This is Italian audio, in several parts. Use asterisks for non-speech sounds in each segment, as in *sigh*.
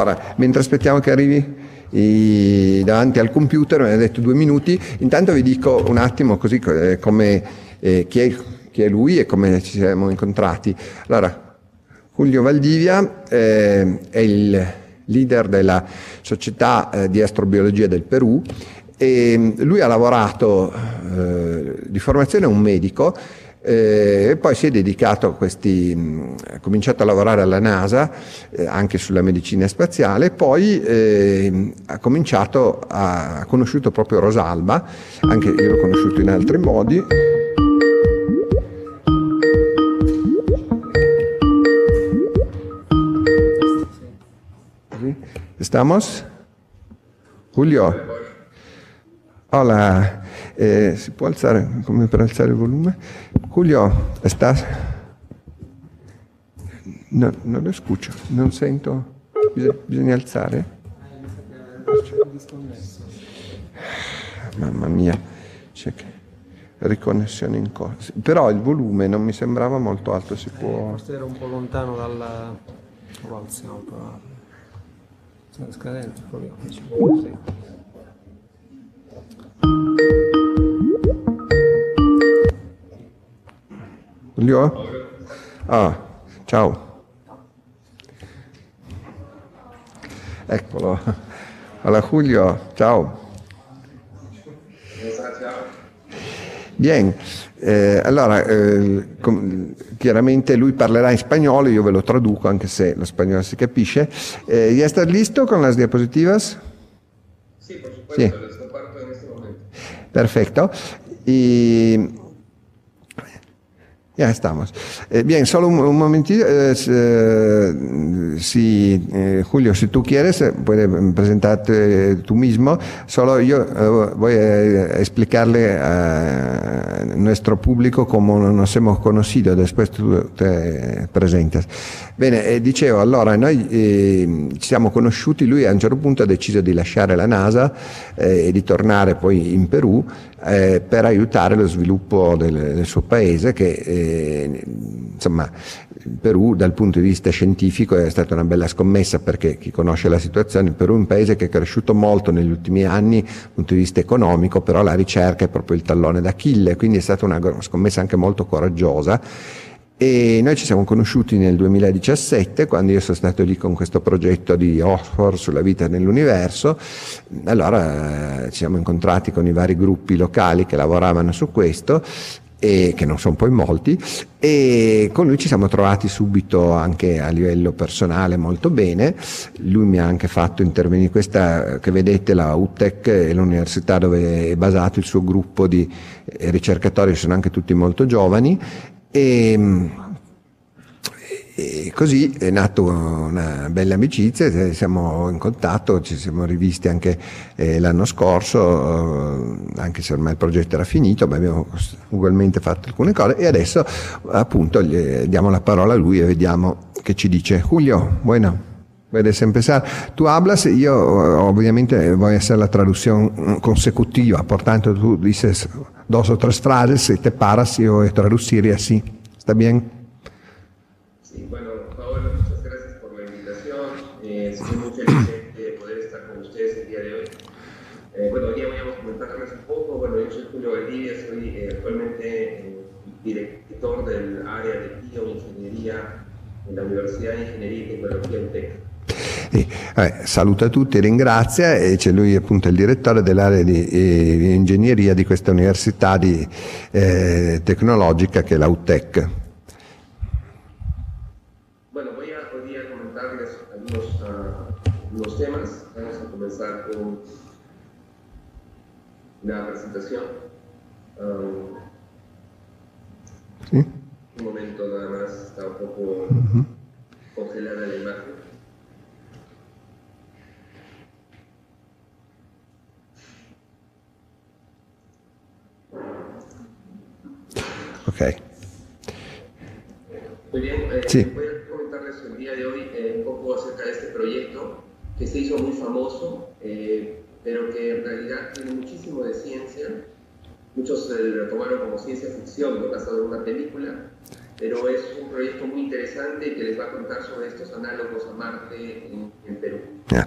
Allora, mentre aspettiamo che arrivi i- davanti al computer, mi ha detto due minuti, intanto vi dico un attimo così eh, come, eh, chi, è, chi è lui e come ci siamo incontrati. Allora, Julio Valdivia eh, è il leader della società eh, di astrobiologia del Perù e mm, lui ha lavorato eh, di formazione un medico eh, e poi si è dedicato a questi, mh, ha cominciato a lavorare alla NASA eh, anche sulla medicina spaziale, poi eh, ha cominciato a, ha conosciuto proprio Rosalba, anche io l'ho conosciuto in altri modi. ¿Sí? ¿Estamos? Julio. Hola, eh, ¿si può alzare, come per alzare il volume? Julio, ¿estás? No, non lo scucho, non sento. Bisogna, bisogna alzare? Mamma mia, c'è che riconnessione in corso. Però il volume non mi sembrava molto alto, si può... Forse era un po' lontano dalla... Alziamo però. Sono scadente, proviamo. Julio? Ah, ciao. Eccolo. Allora Julio, ciao. Bien, eh, allora eh, com- chiaramente lui parlerà in spagnolo, io ve lo traduco anche se lo spagnolo si capisce. Eh, ¿Ya estás listo con las diapositivas? Sí, por supuesto, Sí. Perfecto. Y, Ya estamos. Eh, bien, solo un, un momentito. eh, eh, si, eh, Julio, si tú quieres, eh, puedes presentarte tú mismo. Solo yo eh, voy a explicarle a nuestro público cómo nos hemos conocido, después tú te presentas. Bene, dicevo, allora noi ci siamo conosciuti, lui a un certo punto ha deciso di lasciare la NASA e di tornare poi in Perù per aiutare lo sviluppo del, del suo paese che eh, insomma il Perù dal punto di vista scientifico è stata una bella scommessa perché chi conosce la situazione il Perù è un paese che è cresciuto molto negli ultimi anni dal punto di vista economico però la ricerca è proprio il tallone d'Achille quindi è stata una scommessa anche molto coraggiosa e noi ci siamo conosciuti nel 2017 quando io sono stato lì con questo progetto di Oxford sulla vita nell'universo. Allora eh, ci siamo incontrati con i vari gruppi locali che lavoravano su questo e che non sono poi molti e con lui ci siamo trovati subito anche a livello personale molto bene. Lui mi ha anche fatto intervenire questa che vedete la UTEC è l'università dove è basato il suo gruppo di eh, ricercatori sono anche tutti molto giovani. E, e così è nata una bella amicizia, eh, siamo in contatto, ci siamo rivisti anche eh, l'anno scorso, eh, anche se ormai il progetto era finito, ma abbiamo ugualmente fatto alcune cose e adesso appunto gli diamo la parola a lui e vediamo che ci dice. Julio, bueno. Puedes empezar. Tú hablas y yo obviamente voy a hacer la traducción consecutiva, por tanto tú dices dos o tres frases y te paras y yo voy a traducir y así. ¿Está bien? Sí, bueno, Paola, muchas gracias por la invitación. Eh, feliz de, de poder estar con ustedes el día de hoy. Eh, bueno, hoy voy a comentarles un poco. Bueno, yo soy Julio Valdivia, soy eh, actualmente eh, director del área de bioingeniería en la Universidad de Ingeniería y Tecnología UTEC. E, vabbè, saluta tutti, ringrazia e c'è lui appunto il direttore dell'area di eh, ingegneria di questa università di, eh, tecnologica che è la UTEC. La presentación. Um, un momento nada más, está un poco congelada la imagen. Ok. Muy bien, eh, Sí. voy a comentarles el día de hoy eh, un poco acerca de este proyecto que se hizo muy famoso, eh, pero que en realidad tiene muchísimo de ciencia. Muchos eh, lo tomaron como ciencia ficción, ¿no? basado en una película, pero es un proyecto muy interesante que les va a contar sobre estos análogos a Marte en, en Perú. Ah,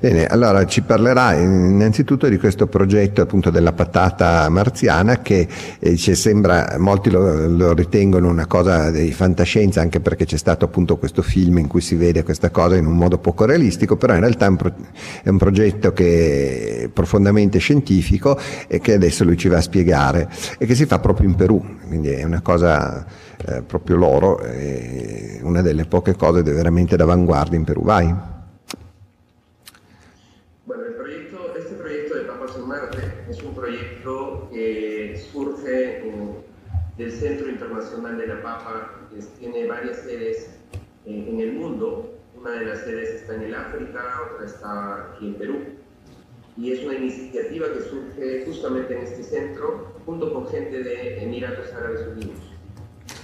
Bene, allora ci parlerà innanzitutto di questo progetto appunto della patata marziana che eh, sembra, molti lo, lo ritengono una cosa di fantascienza anche perché c'è stato appunto questo film in cui si vede questa cosa in un modo poco realistico, però in realtà è un, pro- è un progetto che è profondamente scientifico e che adesso lui ci va a spiegare e che si fa proprio in Perù, quindi è una cosa eh, proprio loro, una delle poche cose veramente d'avanguardia in Perù. Vai. Está aquí en Perú. Y es una iniciativa que surge justamente en este centro, junto con gente de Emiratos Árabes Unidos.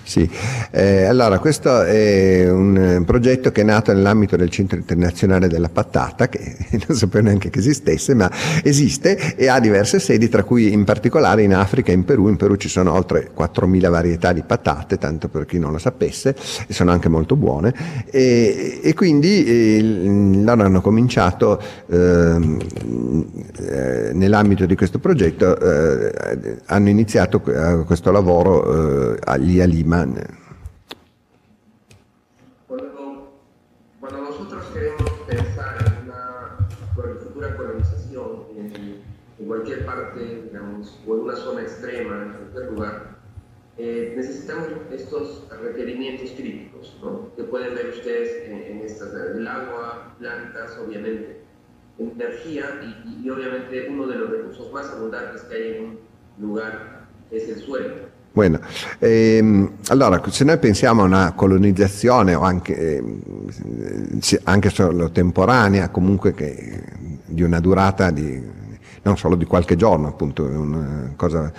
Sì, eh, allora questo è un eh, progetto che è nato nell'ambito del Centro Internazionale della Patata, che *laughs* non sapevo neanche che esistesse, ma esiste e ha diverse sedi, tra cui in particolare in Africa e in Perù. In Perù ci sono oltre 4.000 varietà di patate, tanto per chi non lo sapesse, e sono anche molto buone. E, e quindi eh, loro hanno cominciato ehm, eh, nell'ambito di questo progetto, eh, hanno iniziato questo lavoro eh, lì a Lima. Cuando, cuando nosotros queremos pensar en una futura colonización en, en cualquier parte, digamos, o en una zona extrema, en cualquier lugar, eh, necesitamos estos requerimientos críticos, ¿no? que pueden ver ustedes en, en estas, el agua, plantas, obviamente, energía y- y obviamente uno de los recursos más abundantes que hay en un lugar es el suelo. Bueno, ehm, allora se noi pensiamo a una colonizzazione o anche, sì, anche solo temporanea, comunque che, di una durata di, non solo di qualche giorno, appunto, cosa,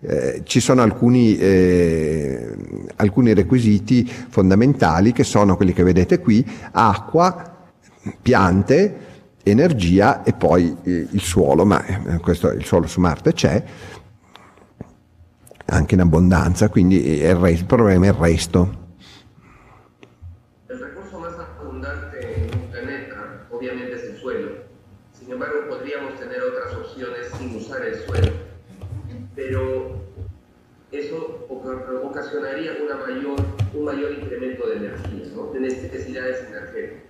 eh, ci sono alcuni, eh, alcuni requisiti fondamentali che sono quelli che vedete qui, acqua, piante, energia e poi eh, il suolo, ma eh, questo, il suolo su Marte c'è, anche in abbondanza, quindi il, re- il problema è il resto. Un ocasionaría una mayor, un mayor incremento de energía, ¿no? de necesidades energéticas.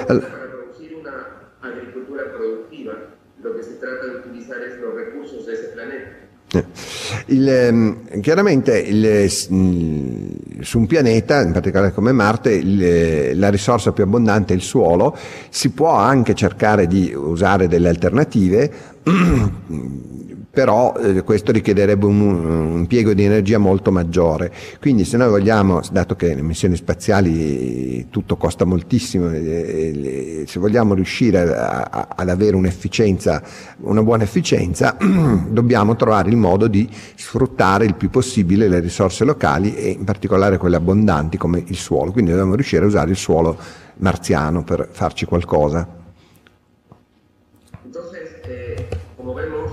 Entonces, para producir una agricultura productiva, lo que se trata de utilizar es los recursos de ese planeta. Il, ehm, chiaramente il- mh, su un pianeta, in particolare come Marte, il- la risorsa più abbondante è il suolo, si può anche cercare di usare delle alternative, *clears throat* però eh, questo richiederebbe un, un impiego di energia molto maggiore. Quindi se noi vogliamo, dato che le missioni spaziali tutto costa moltissimo, eh, eh, se vogliamo riuscire a- a- ad avere un'efficienza, una buona efficienza, *clears throat* dobbiamo trovare il modo di sfruttare il più possibile le risorse locali e in particolare quelle abbondanti come il suolo. Quindi dobbiamo riuscire a usare il suolo marziano per farci qualcosa. Entonces, eh, como vemos,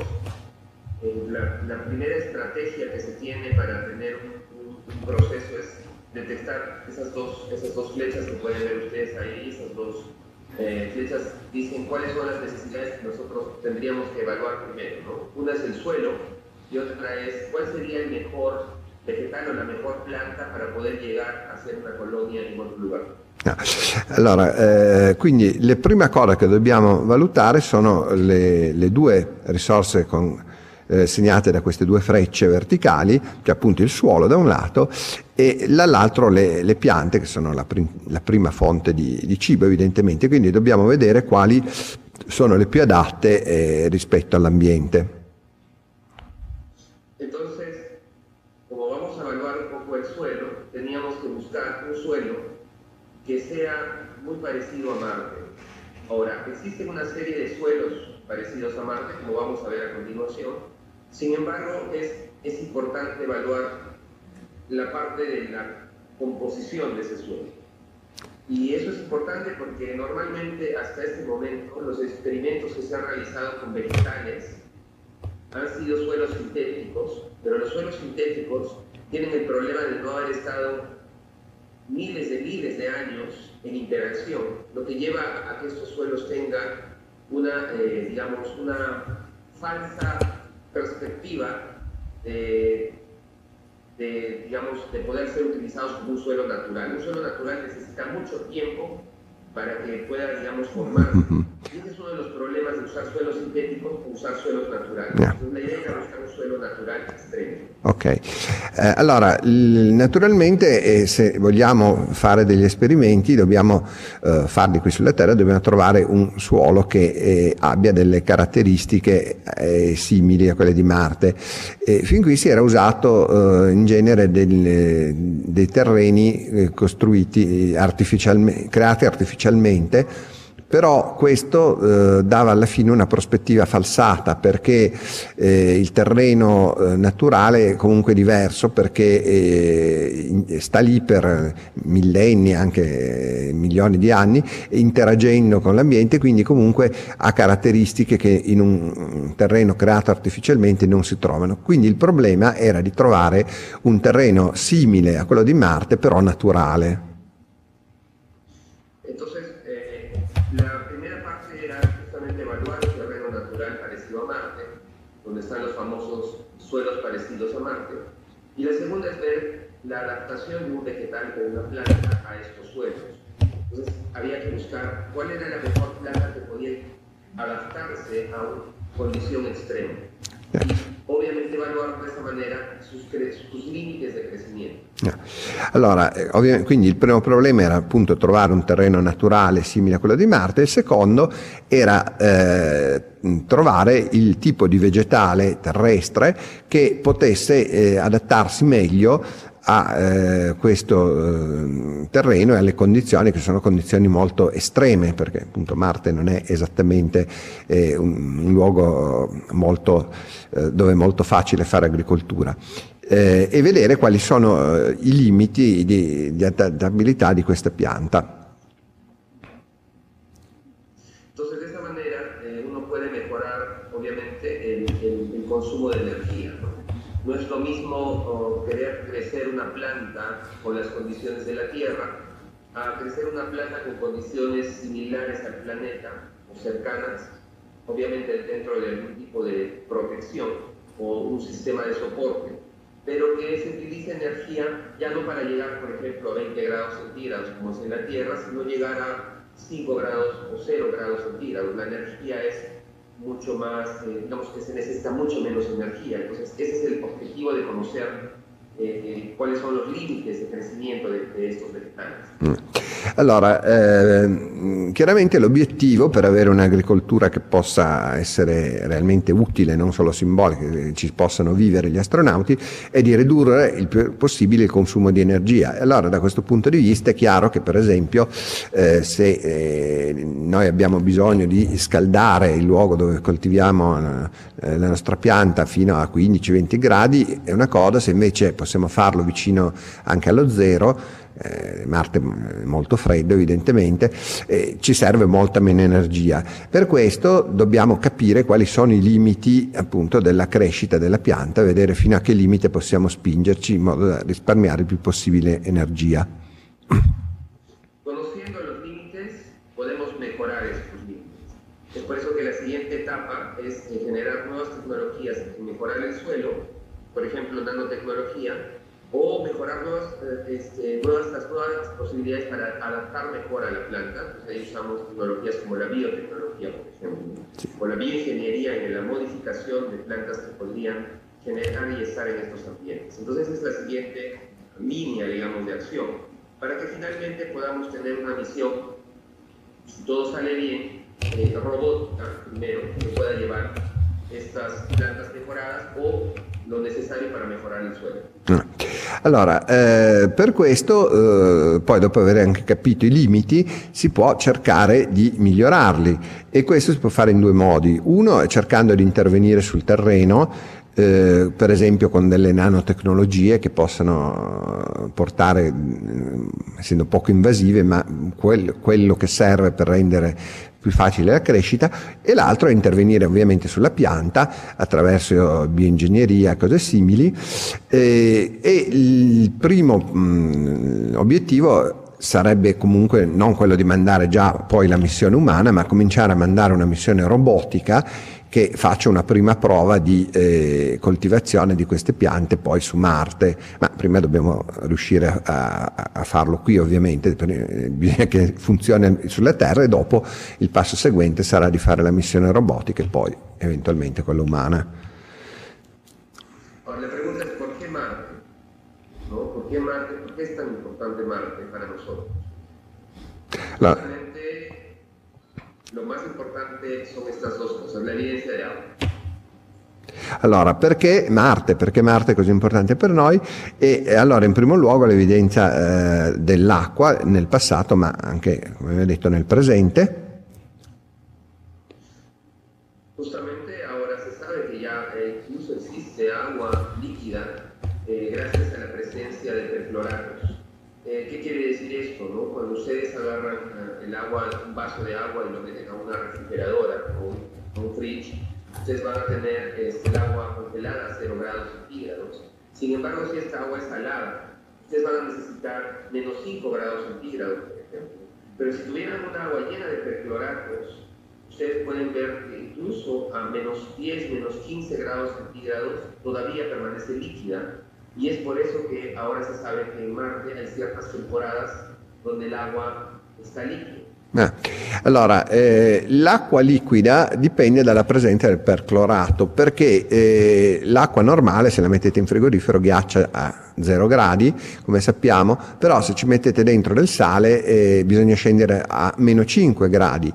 eh, la, la primera estrategia que se tiene para tener un, un- un proceso es detectar esas dos, flechas que pueden ver ustedes ahí, esas dos eh, flechas dicen cuáles son las necesidades que nosotros tendríamos que evaluar primero. ¿no? Una es el suelo y otra es cuál sería el mejor vegetal o la mejor planta para poder llegar a hacer una colonia en otro lugar. No. Allora, eh, quindi le prime cose che dobbiamo valutare sono le, le due risorse con- eh, segnate da queste due frecce verticali, che appunto il suolo da un lato e dall'altro le, le piante che sono la, prim- la prima fonte di, di cibo evidentemente, quindi dobbiamo vedere quali sono le più adatte eh, rispetto all'ambiente. Entonces, como vamos a evaluar un poco el suelo, teníamos que un suelo que sea muy parecido a Marte. Ahora, existen una serie de suelos parecidos a Marte, como vamos a ver a continuación. Sin embargo, es, es importante evaluar la parte de la composición de ese suelo. Y eso es importante porque normalmente hasta este momento los experimentos que se han realizado con vegetales han sido suelos sintéticos, pero los suelos sintéticos tienen el problema de no haber estado miles de miles de años en interacción, lo que lleva a que estos suelos tengan una, eh, digamos, una falsa perspectiva de, digamos, de poder ser utilizados como un suelo natural. Un suelo natural necesita mucho tiempo para que pueda, digamos, formar. Y ese es uno de los problemas de usar suelos sintéticos o usar suelos naturales. Ya. Entonces, la idea era buscar un suelo natural extremo. Ok, Eh, allora naturalmente eh, se vogliamo fare degli esperimenti dobbiamo eh, farli qui sulla Terra, dobbiamo trovare un suolo che eh, abbia delle caratteristiche eh, simili a quelle di Marte. E fin qui si era usato eh, in genere del- dei terreni costruiti artificialmente, creati artificialmente però questo eh, dava alla fine una prospettiva falsata perché eh, il terreno eh, naturale è comunque diverso perché eh, sta lì per millenni, anche eh, milioni di anni, interagendo con l'ambiente, quindi comunque ha caratteristiche che in un terreno creato artificialmente non si trovano. Quindi il problema era di trovare un terreno simile a quello di Marte, però naturale. Y la segunda es ver la adaptación de un vegetal o una planta a estos suelos. Entonces, había que buscar cuál era la mejor planta que podía adaptarse a una condición extrema. Obviamente evaluar de esa manera sus, sus límites de crecimiento. Eh. Allora, eh, quindi il primo problema era appunto trovare un terreno naturale simile a quello di Marte, il secondo era eh, trovare il tipo di vegetale terrestre che potesse eh, adattarsi meglio a eh, questo eh, terreno e alle condizioni che sono condizioni molto estreme perché appunto Marte non è esattamente eh, un, un luogo molto, eh, dove è molto facile fare agricoltura eh, e vedere quali sono eh, i limiti di, di adattabilità di questa pianta. Tierra a crecer una planta con condiciones similares al planeta o cercanas, obviamente dentro de algún tipo de protección o un sistema de soporte, pero que se utilice energía ya no para llegar, por ejemplo, a 20 grados centígrados como es en la Tierra, sino llegar a 5 grados o 0 grados centígrados. La energía es mucho más, eh, digamos que se necesita mucho menos energía. Entonces, ese es el objetivo de conocer eh, eh, cuáles son los límites de crecimiento de, de estos vegetales. Allora, ehm, chiaramente l'obiettivo per avere un'agricoltura che possa essere realmente utile, non solo simbolica, che ci possano vivere gli astronauti, è di ridurre il più possibile il consumo di energia. Allora da questo punto di vista è chiaro che per esempio eh, se eh, noi abbiamo bisogno di scaldare il luogo dove coltiviamo eh, la nostra pianta fino a 15-20 gradi è una cosa, se invece possiamo farlo vicino anche allo zero, eh, Marte è molto freddo evidentemente, eh, ci serve molta meno energia. Per questo dobbiamo capire quali sono i limiti appunto della crescita della pianta, vedere fino a che limite possiamo spingerci in modo da risparmiare il più possibile energia. Conociendo los límites, podemos mejorar estos límites. Es por eso que la siguiente etapa es eh, generar nuevas tecnologías y mejorar el suelo, por ejemplo, nanotecnología, o mejorar nuevas, eh, este, nuevas, las nuevas posibilidades para adaptar mejor a la planta. Entonces ahí usamos tecnologías como la biotecnología, por ejemplo, o la bioingeniería en la modificación de plantas que podrían generar y estar en estos ambientes. Entonces es la siguiente línea, digamos, de acción, para que finalmente podamos tener una misión, si todo sale bien, eh, robótica primero, que pueda llevar estas plantas mejoradas o lo necesario para mejorar il suelo. Allora, eh, per questo, eh, poi dopo aver anche capito i limiti, si può cercare di migliorarli e questo si può fare in due modi. Uno è cercando di intervenire sul terreno, eh, per esempio con delle nanotecnologie che possano portare, mh, essendo poco invasive, ma quel- quello che serve per rendere più facile la crescita e l'altro è intervenire ovviamente sulla pianta attraverso bioingegneria, cose simili. Eh, e il primo mh, obiettivo sarebbe comunque non quello di mandare già poi la missione umana, ma cominciare a mandare una missione robotica che faccia una prima prova di eh, coltivazione di queste piante poi su Marte, ma prima dobbiamo riuscire a, a farlo qui ovviamente, eh, bisogna che funzioni sulla Terra e dopo il passo seguente sarà di fare la missione robotica e poi eventualmente quella umana. La pregunta es ¿por qué Marte? ¿No? ¿Por qué Marte? ¿Por qué es tan importante Marte para nosotros? La- lo más importante son estas dos evidencia de agua. Allora, perché Marte? Perché Marte è così importante per noi? E e allora, in primo luogo, l'evidenza eh, dell'acqua nel passato, ma anche, come vi ho detto, nel presente. Ustedes van a tener este, el agua congelada a 0 grados centígrados. Sin embargo, si esta agua es salada, ustedes van a necesitar menos 5 grados centígrados, por ejemplo. Pero si tuvieran un agua llena de perfluoratos, ustedes pueden ver que incluso a menos 10, menos 15 grados centígrados todavía permanece líquida. Y es por eso que ahora se sabe que en Marte hay ciertas temporadas donde el agua está líquida. Ah, Allora, eh, l'acqua liquida dipende dalla presenza del perclorato, perché eh, l'acqua normale, se la mettete in frigorifero, ghiaccia a 0 gradi, come sappiamo, però se ci mettete dentro del sale eh, bisogna scendere a meno 5 gradi.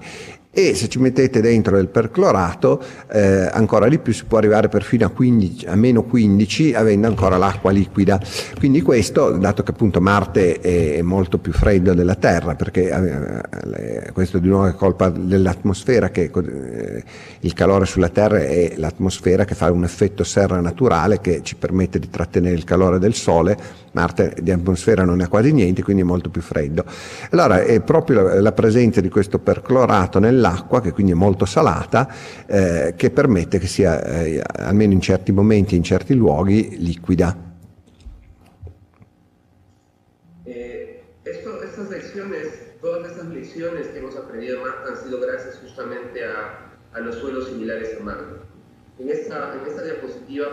E se ci mettete dentro del perclorato, eh, ancora di più si può arrivare perfino a, 15, a meno 15 avendo ancora l'acqua liquida. Quindi questo, dato che appunto Marte è molto più freddo della Terra, perché eh, questo di nuovo è colpa dell'atmosfera, che eh, il calore sulla Terra è l'atmosfera che fa un effetto serra naturale che ci permette di trattenere il calore del Sole. Marte di atmosfera non ha quasi niente, quindi è molto più freddo. Allora è proprio la, la presenza di questo perclorato nell'acqua, che quindi è molto salata, eh, che permette che sia, eh, almeno in certi momenti, in certi luoghi, liquida. Eh, estas lecciones, todas estas lecciones que hemos aprendido en Marte han sido gracias justamente a, a los suelos similares a Marte. En esta, en esta diapositiva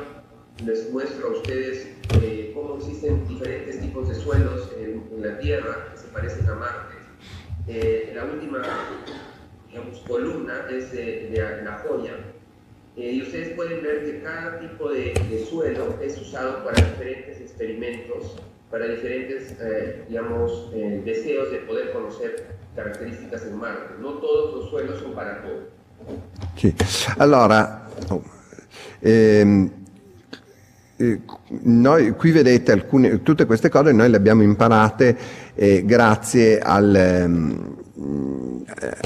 les muestro a ustedes eh, cómo existen diferentes tipos de suelos en, en la Tierra que se parecen a Marte. Eh, la última digamos, columna es de, de la joya. Eh, y ustedes pueden ver que cada tipo de, de suelo es usado para diferentes experimentos, para diferentes, eh, digamos, eh, deseos de poder conocer características en Marte. No todos los suelos son para todo. Sì. Allora, oh, ehm, eh, noi qui vedete alcune, tutte queste cose noi le abbiamo imparate eh, grazie al, ehm,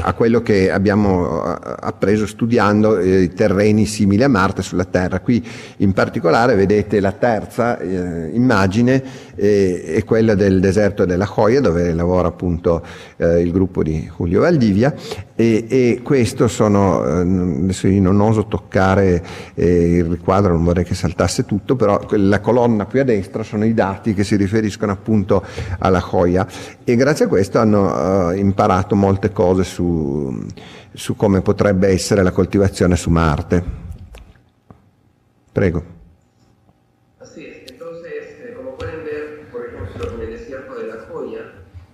a quello che abbiamo eh, appreso studiando eh, i terreni simili a Marte sulla Terra. Qui in particolare vedete la terza eh, immagine eh, è quella del deserto della Joya dove lavora appunto eh, il gruppo di Julio Valdivia e, e questo sono, eh, adesso io non oso toccare eh, il riquadro, non vorrei che saltasse tutto, però la colonna qui a destra sono i dati che si riferiscono appunto alla Joya e grazie a questo hanno eh, imparato molte cose su, su come potrebbe essere la coltivazione su Marte. Prego. Así es. Entonces, eh, como pueden ver, por ejemplo, en el desierto de la Joya,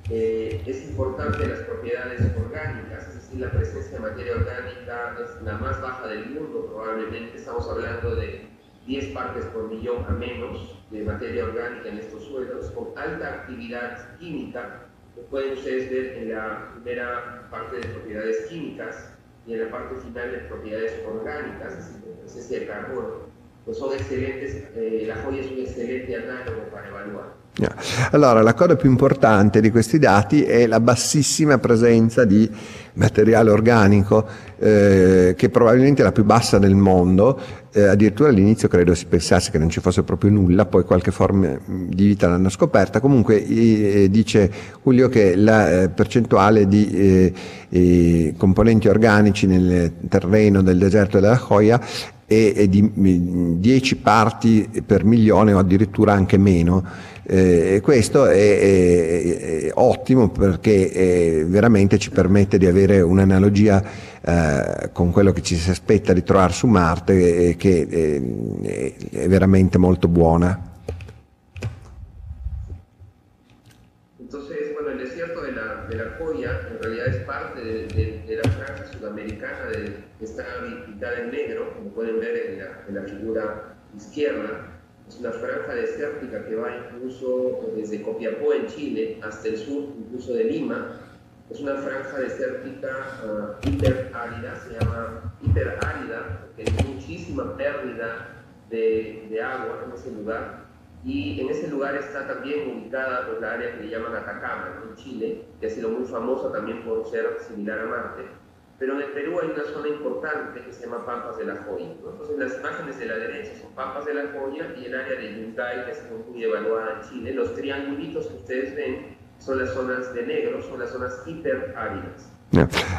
eh, es importante las propiedades orgánicas, es decir, la presencia de materia orgánica es la más baja del mundo, probablemente estamos hablando de 10 partes por millón a menos de materia orgánica en estos suelos, con alta actividad química, que pueden ustedes ver en la primera parte de propiedades químicas y en la parte final de propiedades orgánicas, decir, de presencia de carbono pues sono excelentes, eh, la Joya es un excelente analogo para evaluare. Yeah. Allora, la cosa più importante di questi dati è la bassissima presenza di materiale organico, eh, che probabilmente è la più bassa del mondo. Eh, addirittura all'inizio credo si pensasse che non ci fosse proprio nulla, poi qualche forma di vita l'hanno scoperta. Comunque eh, dice Julio che la eh, percentuale di eh, componenti organici nel terreno del deserto della Joya è, è di 10 parti per milione o addirittura anche meno. Eh, questo è, è, è, ottimo perché eh, veramente ci permette di avere un'analogia eh, con quello che ci si aspetta di trovare su Marte e che eh, è veramente molto buona. Entonces, bueno, el desierto de la, de la Joya en realidad es parte de, de, de la franja sudamericana que está pintada en negro, como pueden ver en la, en la figura izquierda. Una franja desértica que va incluso desde Copiapó en Chile hasta el sur, incluso de Lima. Es una franja desértica uh, hiperárida, se llama hiperárida, porque hay muchísima pérdida de, agua en ese lugar. Y en ese lugar está también ubicada pues, la área que le llaman Atacama, en Chile, que ha sido muy famosa también por ser similar a Marte. Pero en el Perú hay una zona importante que se llama Pampas de la Joya. ¿no? Entonces las imágenes de la derecha son Pampas de la Joya y el área de Yungay, que es muy evaluada en Chile. Los triangulitos que ustedes ven son las zonas de negro, son las zonas hiperáridas.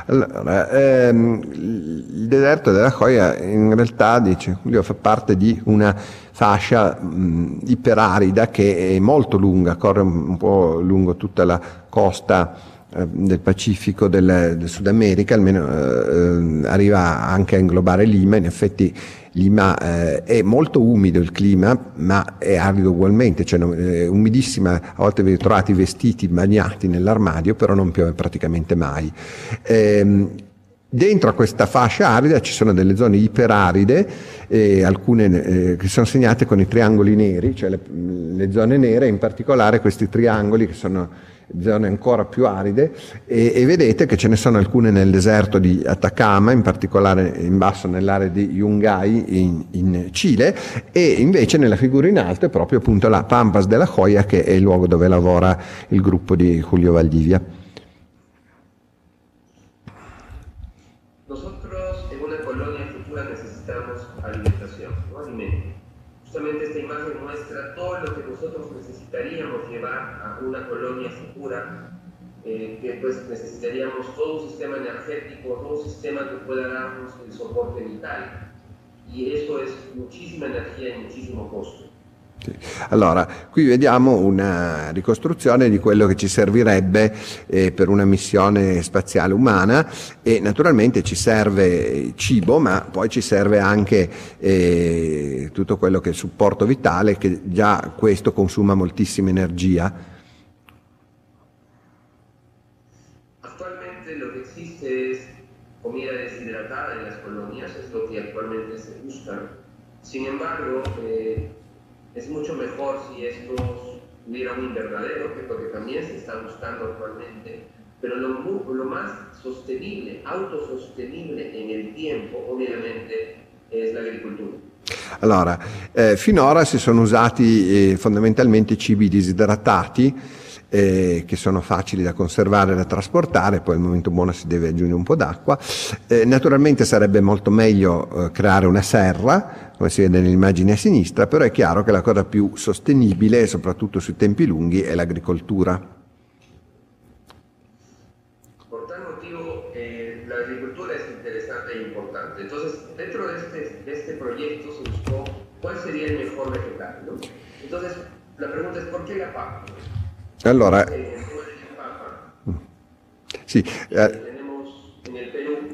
Allora, ehm, il deserto della Joya in realtà dice Julio fa parte di una fascia mh, iperarida che è molto lunga, corre un po' lungo tutta la costa del Pacifico, del, del Sud America, almeno eh, arriva anche a inglobare Lima, in effetti Lima eh, è molto umido il clima, ma è arido ugualmente, cioè è umidissima, a volte vi trovate vestiti bagnati nell'armadio, però non piove praticamente mai. Ehm, Dentro a questa fascia arida ci sono delle zone iperaride, eh, alcune eh, che sono segnate con i triangoli neri, cioè le, le, zone nere, in particolare questi triangoli che sono zone ancora più aride e, e, vedete che ce ne sono alcune nel deserto di Atacama, in particolare in basso nell'area di Yungay in, in Cile e invece nella figura in alto è proprio appunto la Pampas della Joya che è il luogo dove lavora il gruppo di Julio Valdivia. Necesitaríamos todo un sistema energético, todo un sistema que pueda darnos el soporte vital. Y eso es muchísima energía y muchísimo costo. Allora, qui vediamo una ricostruzione di quello che ci servirebbe eh, per una missione spaziale umana e naturalmente ci serve cibo, ma poi ci serve anche eh, tutto quello che è il supporto vitale, che già questo consuma moltissima energia. Attualmente lo che esiste es comida desidratada en las colonias, es lo que actualmente se busca. Sin embargo, eh, es mucho mejor si estos hubiera un invernadero, que es lo que también se está buscando actualmente, pero lo, lo más sostenible, autosostenible en el tiempo, ovviamente, es la agricoltura. Allora, eh, finora si sono usati eh, fondamentalmente cibi disidratati eh, che sono facili da conservare e da trasportare, poi al momento buono si deve aggiungere un po' d'acqua. Eh, naturalmente sarebbe molto meglio eh, creare una serra, come si vede nell'immagine a sinistra, però è chiaro che la cosa più sostenibile, soprattutto sui tempi lunghi, è l'agricoltura. Cuál sería el mejor vegetal. ¿no? Entonces, la pregunta es, ¿por qué la papa? Allora, sì, eh. Tenemos en el Perú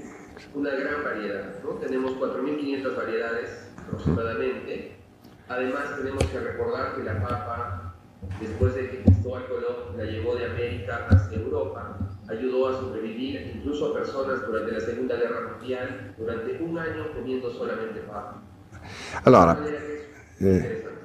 una gran variedad, ¿no? Tenemos 4.500 variedades aproximadamente. Además tenemos que recordar que la papa, después de que Cristóbal Colón la llevó de América hacia Europa, ayudó a sobrevivir incluso a personas durante la Segunda Guerra Mundial durante un año comiendo solamente papa. Allora, eh,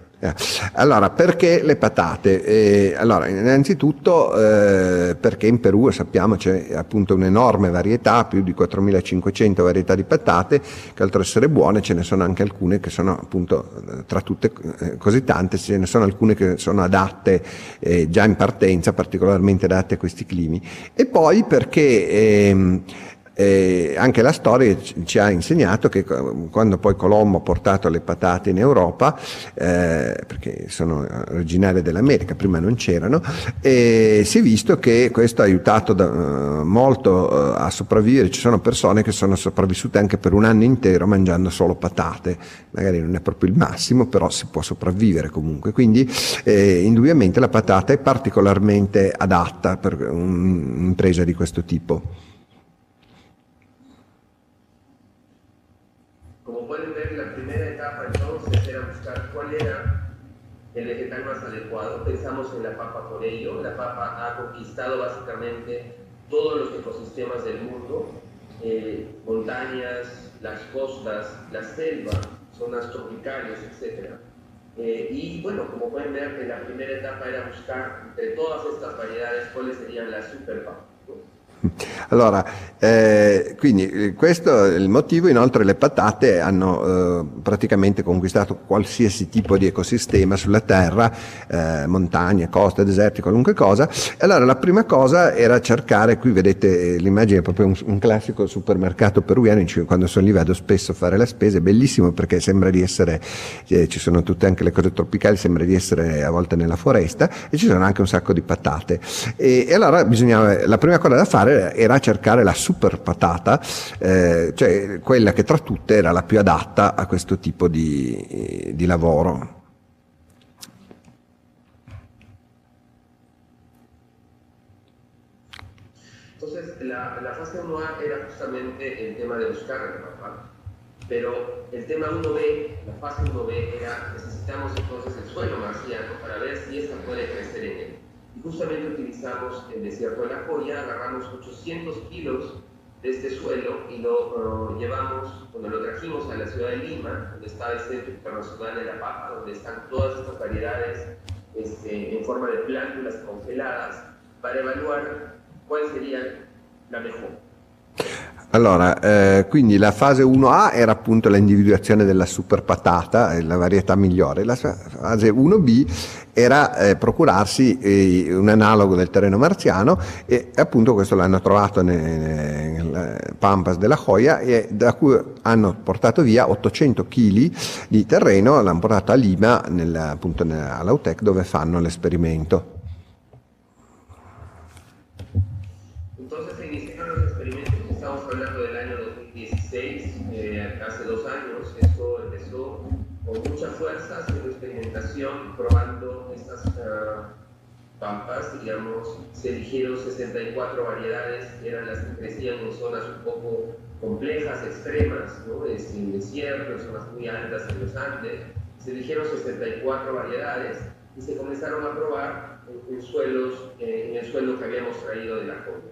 allora, perché le patate? Eh, allora, innanzitutto eh, perché in Perù sappiamo c'è appunto un'enorme varietà, più di 4500 varietà di patate, che oltre ad essere buone ce ne sono anche alcune che sono appunto, eh, tra tutte eh, così tante, ce ne sono alcune che sono adatte eh, già in partenza, particolarmente adatte a questi climi. E poi perché ehm, e anche la storia ci ha insegnato che quando poi Colombo ha portato le patate in Europa, eh, perché sono originarie dell'America, prima non c'erano, e si è visto che questo ha aiutato da, uh, molto uh, a sopravvivere. Ci sono persone che sono sopravvissute anche per un anno intero mangiando solo patate, magari non è proprio il massimo, però si può sopravvivere comunque. Quindi eh, indubbiamente la patata è particolarmente adatta per un'impresa di questo tipo. Pensamos en la papa por ello. La papa ha conquistado básicamente todos los ecosistemas del mundo, eh, montañas, las costas, la selva, zonas tropicales, etc. Eh, y bueno, como pueden ver, la primera etapa era buscar entre todas estas variedades cuáles serían las super papas. Allora, eh, quindi eh, questo è il motivo, inoltre le patate hanno eh, praticamente conquistato qualsiasi tipo di ecosistema sulla Terra, eh, montagne, coste, deserti, qualunque cosa. Allora la prima cosa era cercare, qui vedete l'immagine è proprio un, un classico supermercato peruviano, quando sono lì vedo spesso fare la spesa, è bellissimo perché sembra di essere, eh, ci sono tutte anche le cose tropicali, sembra di essere a volte nella foresta e ci sono anche un sacco di patate. E, e allora bisognava, la prima cosa da fare era cercare la super patata, eh, cioè quella che tra tutte era la più adatta a questo tipo di, di lavoro. la, la fase 1A era justamente el tema de buscar la papa, pero el tema 1B, la fase 1B era necesitamos entonces el suelo marciano para ver si esta puede crecer en él. Y justamente utilizamos el desierto de la joya, agarramos 800 kilos de este suelo y lo uh, llevamos, cuando lo trajimos a la ciudad de Lima, donde está el Centro Internacional de la Papa, donde están todas estas variedades este, en forma de plántulas congeladas, para evaluar cuál sería la mejor. Allora, eh, quindi la fase 1A era appunto l'individuazione della super patata, eh, la varietà migliore. La fase 1B era eh, procurarsi eh, un analogo del terreno marziano e appunto questo l'hanno trovato nel Pampas della Joya e da cui hanno portato via 800 kg di terreno, l'hanno portato a Lima, nel, appunto all'Autec dove fanno l'esperimento. Pampas, digamos, se eligieron 64 variedades, eran las que crecían en zonas un poco complejas, extremas, ¿no? Es, en desierto, en zonas muy altas en los Andes, se eligieron 64 variedades y se comenzaron a probar en, en suelos, eh, en el suelo che abbiamo traído della Congo.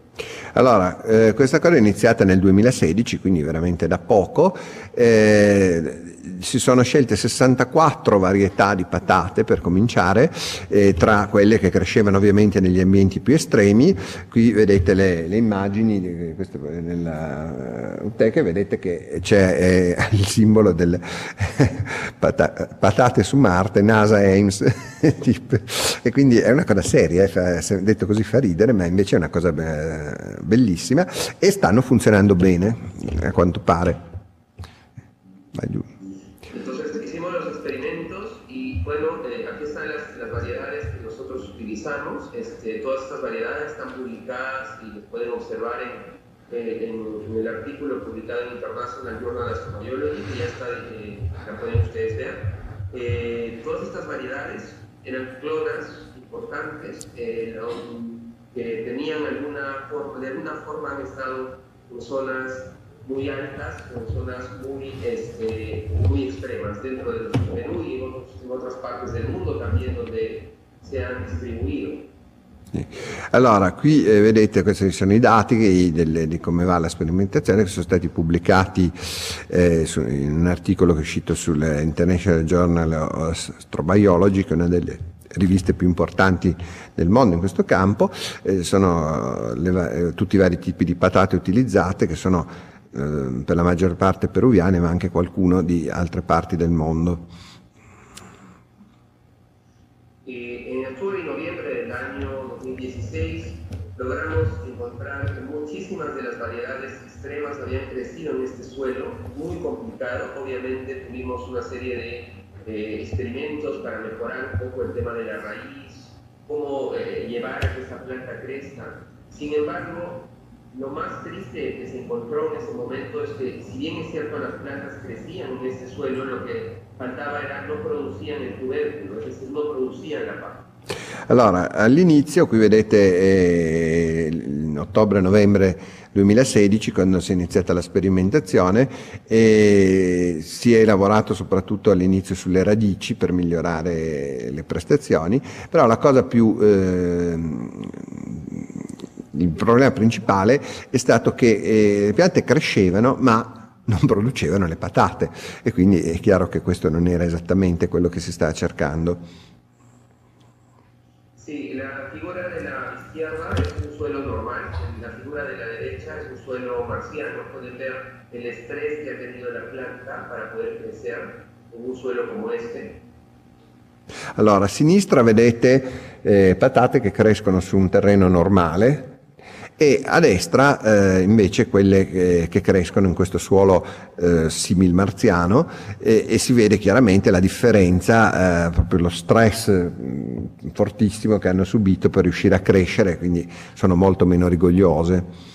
Allora, eh, questa cosa è iniziata nel 2016, quindi veramente da poco. Eh, si sono scelte 64 varietà di patate per cominciare, eh, tra quelle che crescevano ovviamente negli ambienti più estremi. Qui vedete le, le immagini, di queste, nella uh, teca, vedete che c'è eh, il simbolo delle *laughs* pata- patate su Marte, NASA Ames, *laughs* e quindi è una cosa seria, eh, fa, detto così fa ridere, ma invece è una cosa eh, bellissima e stanno funzionando bene, a quanto pare. Vai giù. Eh, en, el artículo publicado en International Journal of Astrobiology, que ya está, eh, la pueden ustedes ver. Eh, todas estas variedades eran clonas importantes que tenían alguna forma, de alguna forma han estado en zonas muy altas, en zonas muy, este, extremas dentro del Perú y en, en, otras partes del mundo también donde se han distribuito. Allora, qui eh, vedete questi sono i dati che, di come va la sperimentazione che sono stati pubblicati eh, su, in un articolo che è uscito sul International Journal of Astrobiology, che è una delle riviste più importanti del mondo in questo campo, eh, sono le, eh, tutti i vari tipi di patate utilizzate che sono eh, per la maggior parte peruviane ma anche qualcuno di altre parti del mondo. Eh, experimentos para mejorar un poco el tema de la raíz, cómo eh, llevar a que esa planta crezca. Sin embargo, lo más triste que se encontró en ese momento es que, si bien es cierto, las plantas crecían en este suelo, lo que faltaba era no producían el tubérculo, es decir, no producían la papa. Allora, all'inizio, qui vedete eh, ottobre-novembre 2016, quando si è iniziata la sperimentazione, e si è lavorato soprattutto all'inizio sulle radici per migliorare le prestazioni, però la cosa più... Eh, il problema principale è stato che eh, le piante crescevano, ma non producevano le patate e quindi è chiaro che questo non era esattamente quello che si stava cercando. Sí, la figura de la izquierda es un suelo normal, la figura de la derecha es un suelo marciano. Pueden ver el estrés que ha tenido la planta para poder crecer en un suelo como este. Allora, a sinistra vedete eh, patate che crescono su un terreno normale, e a destra eh, invece quelle eh, che crescono in questo suolo eh, simil marziano e, si vede chiaramente la differenza, eh, proprio lo stress mh, fortissimo che hanno subito per riuscire a crescere, quindi sono molto meno rigogliose.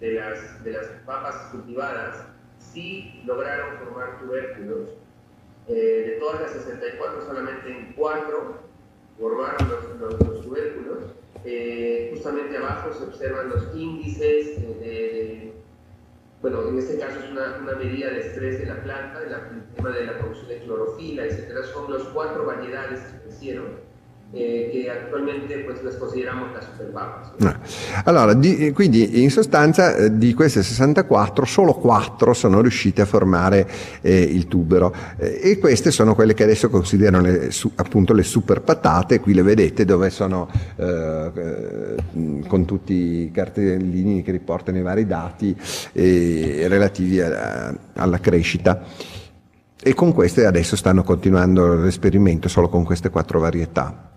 De, las, de las papas cultivadas sí lograron formar tubérculos Eh, de todas las 64, solamente en 4 formaron los, los- los tubérculos. Eh, justamente abajo se observan los índices eh, de, bueno, en este caso es una, una medida de estrés de la planta, de la- el tema de la producción de clorofila, etcétera. Son los cuatro variedades que crecieron, eh, pues las consideramos las superpapas. ¿no? No. Allora, di- quindi in sostanza eh, di queste 64 solo 4 sono riuscite a formare eh, il tubero Eh, e queste sono quelle che adesso considerano le, su- appunto le super patate, qui le vedete dove sono eh, eh, con tutti i cartellini che riportano i vari dati eh, relativi a- alla crescita. E con queste adesso stanno continuando l'esperimento solo con queste quattro varietà.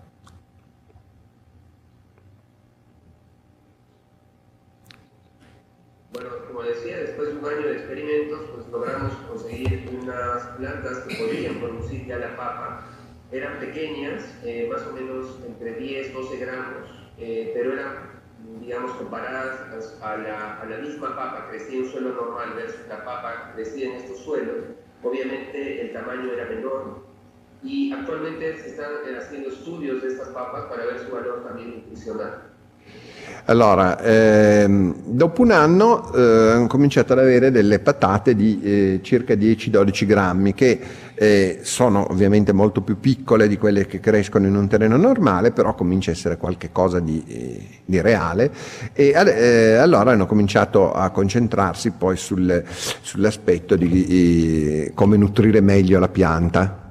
Bueno, como decía, después de un año de experimentos, pues logramos conseguir unas plantas que podían producir ya la papa. Eran pequeñas, eh, más o menos entre 10, 12 gramos, eh, pero eran, digamos, comparadas a la, a la misma papa, crecía en suelo normal versus la papa crecía en estos suelos. Obviamente el tamaño era menor y actualmente se están haciendo estudios de estas papas para ver su valor también nutricional. Allora, ehm, dopo un anno eh, hanno cominciato ad avere delle patate di eh, circa 10-12 grammi, che eh, sono ovviamente molto più piccole di quelle che crescono in un terreno normale, però comincia a essere qualcosa di, eh, di reale. E eh, allora hanno cominciato a concentrarsi poi sul- sull'aspetto di eh, come nutrire meglio la pianta.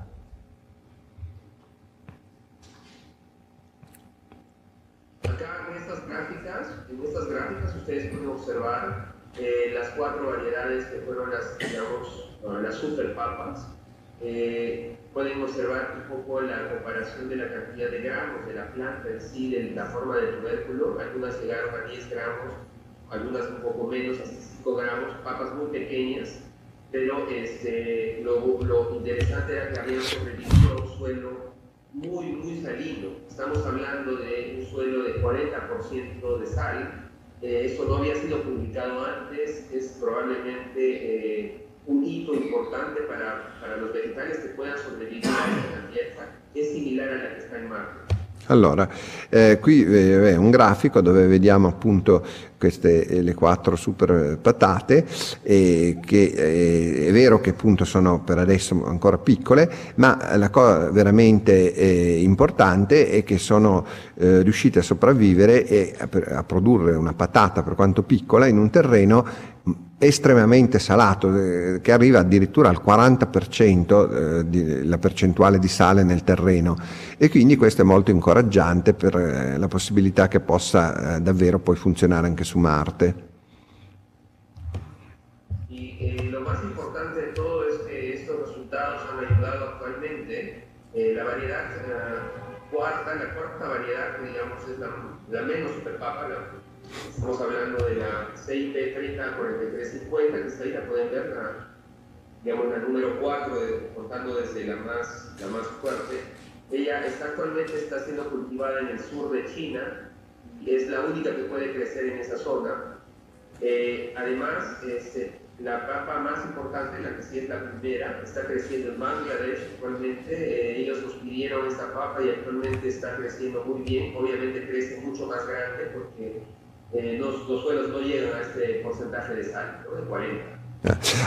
Pueden observar un poco la comparación de la cantidad de gramos de la planta en sí, de la forma del tubérculo. Algunas llegaron a 10 gramos, algunas un poco menos, hasta 5 gramos, papas muy pequeñas. Pero este, lo, lo interesante era que habían sobrevivido un suelo muy, muy salino. Estamos hablando de un suelo de 40% de sal. Eh, esto no había sido publicado antes, es probablemente eh, un hito importante para, para los vegetales que puedan sobrevivir a esta cantidad. Es similar a la que está en Marte. Allora, eh, qui eh, è un grafico dove vediamo appunto queste eh, le quattro super patate e che eh, è vero che appunto sono per adesso ancora piccole, ma la cosa veramente eh, importante è che sono eh, riuscite a sopravvivere e a, a produrre una patata per quanto piccola in un terreno estremamente salato, eh, che arriva addirittura al 40% eh, la percentuale di sale nel terreno e quindi questo è molto incoraggiante per eh, la possibilità che possa eh, davvero poi funzionare anche su Marte. Y lo más importante de todo es que estos resultados han ayudado actualmente. la la cuarta variedad, la, la superpapa, la- estamos hablando de la CIP 304350, que está ahí, la pueden ver, la, digamos la número 4, contando desde la más, la más fuerte. Ella está, actualmente está siendo cultivada en el sur de China y es la única que puede crecer en esa zona. Eh, además, este, la papa más importante, la que sí es la primera, está creciendo en Bangladesh actualmente. Eh, ellos nos pidieron esta papa y actualmente está creciendo muy bien. Obviamente crece mucho más grande porque eh, los, los suelos no llegan a este porcentaje de sal, de 40.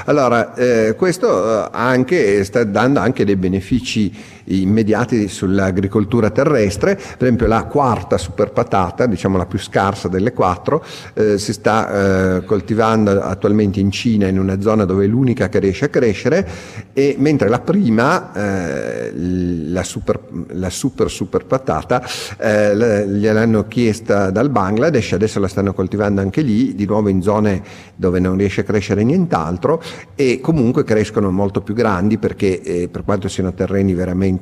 Allora, eh, questo eh, anche, sta dando anche dei benefici immediati sull'agricoltura terrestre, per esempio la quarta super patata, diciamo la più scarsa delle quattro, eh, si sta eh, coltivando attualmente in Cina in una zona dove è l'unica che riesce a crescere, e mentre la prima, eh, la, super, la super super patata, eh, gliel'hanno chiesta dal Bangladesh, adesso la stanno coltivando anche lì, di nuovo in zone dove non riesce a crescere nient'altro. E comunque crescono molto più grandi perché eh, per quanto siano terreni veramente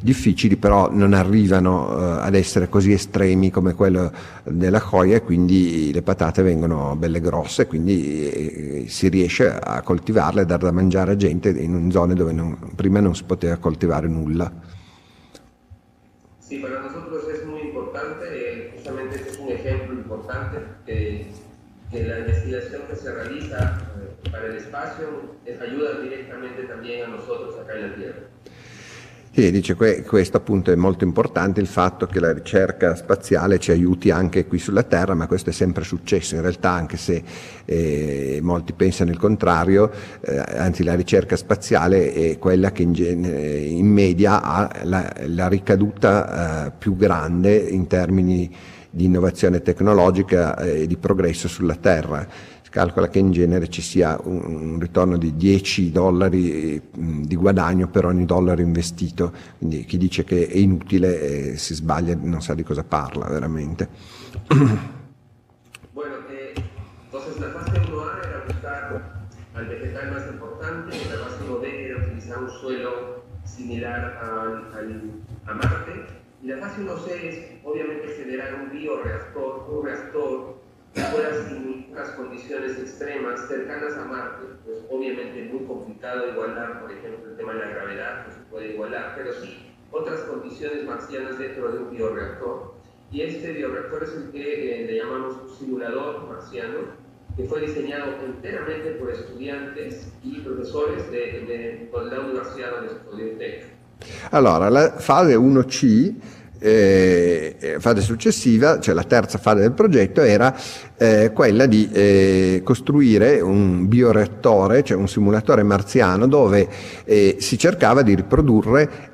difficili però non arrivano eh, ad essere così estremi come quello della Joya e quindi le patate vengono belle grosse quindi eh, si riesce a coltivarle e dar da mangiare a gente in zone dove non- prima non si poteva coltivare nulla. Sí, para nosotros es muy importante, eh, justamente este es un ejemplo importante. eh, que la investigación que se realiza eh, para el espacio es- ayuda directamente también a nosotros acá en la Tierra. Sì, dice que questo appunto è molto importante, il fatto che la ricerca spaziale ci aiuti anche qui sulla Terra, ma questo è sempre successo in realtà, anche se eh, molti pensano il contrario, eh, anzi la ricerca spaziale è quella che in, genere- in media ha la, la ricaduta eh, più grande in termini di innovazione tecnologica e di progresso sulla Terra. Calcola che in genere ci sia un, ritorno di 10 dollari mh, di guadagno per ogni dollaro investito, quindi chi dice che è inutile eh, si sbaglia, non sa di cosa parla veramente. La fase 1A era buscar al vegetal más importante, la fase 1B era utilizar un suelo similar al- al- a Marte, y la fase 1C es obviamente generar un bioreactor, un reactor pueda simular unas condiciones extremas cercanas a Marte, pues obviamente muy complicado igualar, por ejemplo, el tema de la gravedad, no se puede igualar, pero sí otras condiciones marcianas dentro de un bioreactor. Y este bioreactor es el que eh, le llamamos simulador marciano, que fue diseñado enteramente por estudiantes y profesores de, de- de la universidad donde estudió TEC. Allora, la fase 1C, eh, fase successiva, cioè la terza fase del progetto, era eh, quella di eh, costruire un bioreattore, cioè un simulatore marziano dove eh, si cercava di riprodurre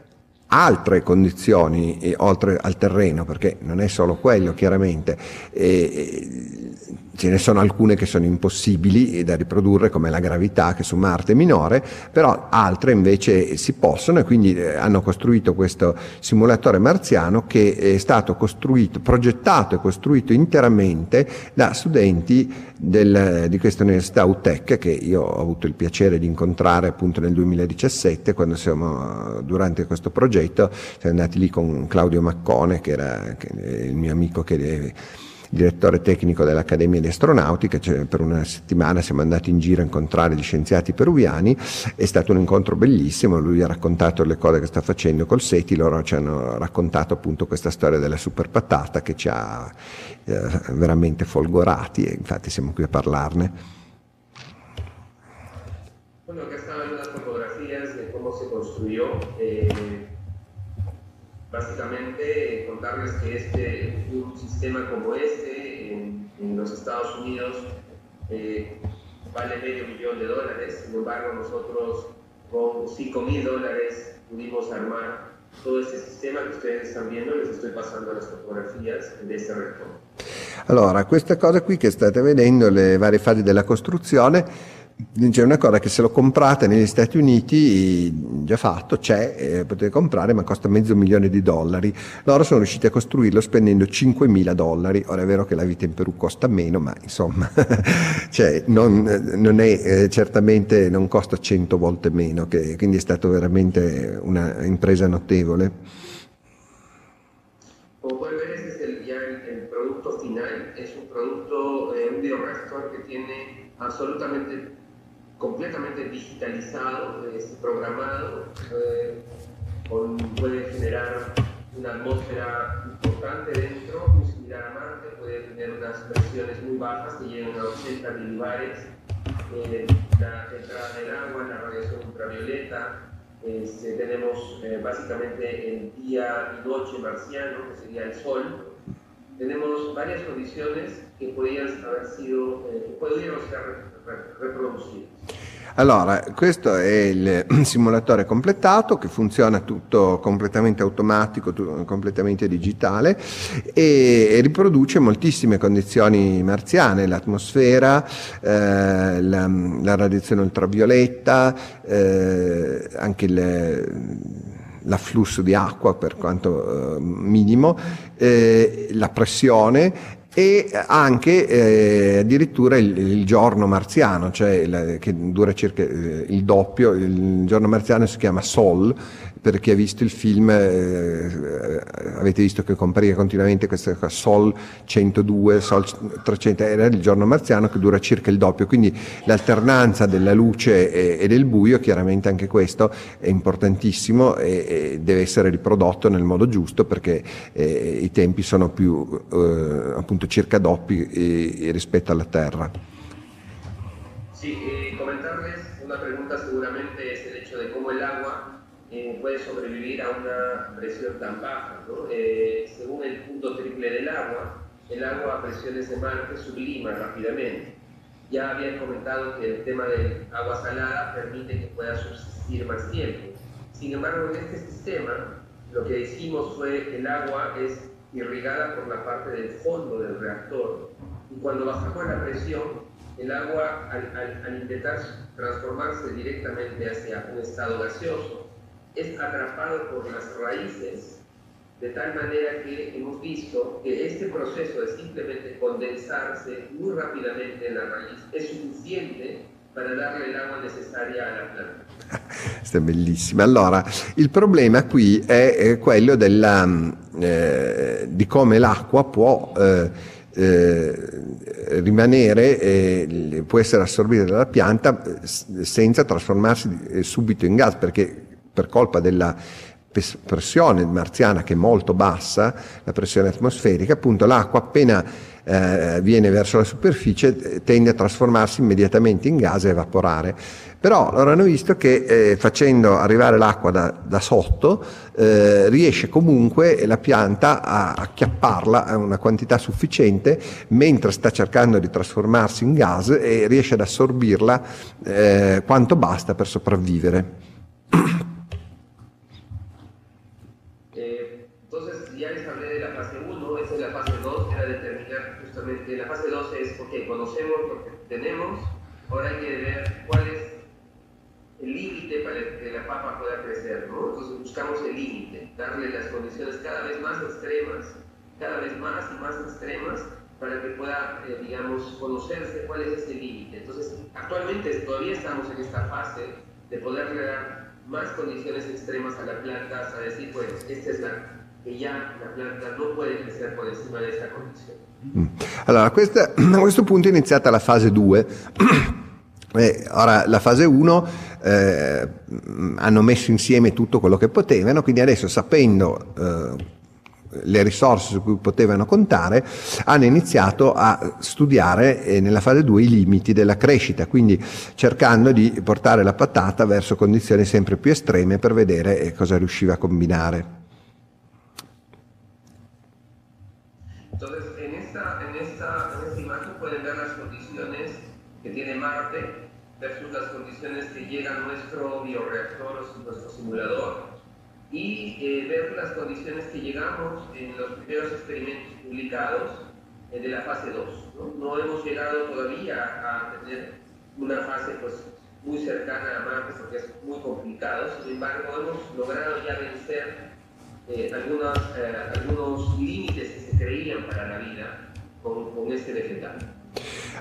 altre condizioni eh, oltre al terreno, perché non è solo quello chiaramente, eh, ce ne sono alcune che sono impossibili da riprodurre come la gravità che su Marte è minore, però altre invece si possono e quindi eh, hanno costruito questo simulatore marziano che è stato costruito, progettato e costruito interamente da studenti del- di questa università UTEC che io ho avuto il piacere di incontrare appunto nel 2017 quando siamo durante questo progetto siamo andati lì con Claudio Maccone che era il mio amico che è direttore tecnico dell'Accademia di Astronautica, cioè per una settimana siamo andati in giro a incontrare gli scienziati peruviani, è stato un incontro bellissimo, lui ha raccontato le cose che sta facendo col SETI, loro ci hanno raccontato appunto questa storia della super patata che ci ha eh, veramente folgorati e infatti siamo qui a parlarne. Bueno, acá estaban unas fotografías de cómo se construyó. Básicamente, contarles que este, un sistema como este en, en los Estados Unidos eh, vale medio millón de dólares. Sin embargo, nosotros con 5 mil dólares pudimos armar todo este sistema que ustedes están viendo. Les estoy pasando las fotografías de este reactor. Allora, questa cosa qui che state vedendo, le varie fasi della costruzione, c'è una cosa che se lo comprate negli Stati Uniti, già fatto, c'è, eh, potete comprare, ma costa mezzo milione di dollari. Loro sono riusciti a costruirlo spendendo 5.000 dollari. Ora è vero che la vita in Perù costa meno, ma insomma, *laughs* cioè, non, non è, eh, certamente non costa 100 volte meno, che, quindi è stata veramente una impresa notevole. Como pueden ver, es el, ya el, el un producto, eh, un bioreactor que tiene absolutamente, completamente digitalizado, eh, programado, eh, puede generar una atmósfera importante dentro, muy similar a Marte, puede tener unas presiones muy bajas que llegan a 80 milibares, eh, la entrada del agua, la radiación ultravioleta, este, tenemos eh, básicamente el día y noche marciano, que sería el sol. Tenemos varias condiciones que podrían haber sido, eh, que pudieron ser. Allora, questo è il *clears throat* simulatore completato che funziona tutto completamente automatico, tu- completamente digitale e, e riproduce moltissime condizioni marziane, l'atmosfera, eh, la, la radiazione ultravioletta, eh, anche il l'afflusso di acqua per quanto eh, minimo, eh, la pressione e anche eh, addirittura il, il giorno marziano, cioè il- che dura circa eh, il doppio, il giorno marziano si chiama Sol, per chi ha visto il film, eh, avete visto che compariva continuamente questa Sol 102, Sol 300, era il giorno marziano che dura circa il doppio, quindi l'alternanza della luce e, e del buio, chiaramente anche questo è importantissimo e, e deve essere riprodotto nel modo giusto perché eh, i tempi sono più eh, appunto circa doppi eh, rispetto alla Terra. Sí, puede sobrevivir a una presión tan baja. ¿no? Eh, según el punto triple del agua, el agua a presiones de Marte sublima rápidamente. Ya habían comentado que el tema del agua salada permite que pueda subsistir más tiempo. Sin embargo, en este sistema, lo que hicimos fue que el agua es irrigada por la parte del fondo del reactor. Y cuando bajamos la presión, el agua, al, al- al intentar transformarse directamente hacia un estado gaseoso, es atrapado por las raíces, de tal manera que hemos visto que este proceso de simplemente condensarse muy rápidamente en la raíz es suficiente para darle el agua necesaria a la planta. *laughs* Questa è bellissima. Allora, il problema qui è quello della, mm, eh, di come l'acqua può eh, eh, rimanere, può essere assorbita dalla pianta eh, senza trasformarsi eh, subito in gas, perché per colpa della pressione marziana che è molto bassa, la pressione atmosferica, appunto l'acqua appena eh, viene verso la superficie eh, tende a trasformarsi immediatamente in gas e evaporare. Però loro hanno visto che eh, facendo arrivare l'acqua da, da sotto eh, riesce comunque la pianta a acchiapparla a una quantità sufficiente mentre sta cercando di trasformarsi in gas e riesce ad assorbirla eh, quanto basta per sopravvivere. ¿No? Entonces buscamos el límite, darle las condiciones cada vez más extremas, cada vez más y más extremas, para que pueda, eh, digamos, conocerse cuál es ese límite. Entonces, actualmente todavía estamos en esta fase de poderle dar más condiciones extremas a la planta hasta decir, pues, esta es la que ya la planta no puede crecer por encima de esta condición. Allora, questa- a *clears throat* questo punto è iniziata la fase 2. *clears throat* Eh, ora, la fase 1 eh, mh, hanno messo insieme tutto quello che potevano, quindi adesso sapendo eh, le risorse su cui potevano contare, hanno iniziato a studiare eh, nella fase 2 i limiti della crescita, quindi cercando di portare la patata verso condizioni sempre più estreme per vedere eh, cosa riusciva a combinare. Simulador y eh, ver las condiciones que llegamos en los primeros experimentos publicados eh, de la fase 2. ¿no? Hemos llegado todavía a tener una fase pues, muy cercana a Marte porque es muy complicado, sin embargo hemos logrado ya vencer eh, algunos límites que se creían para la vida con, con este vegetal.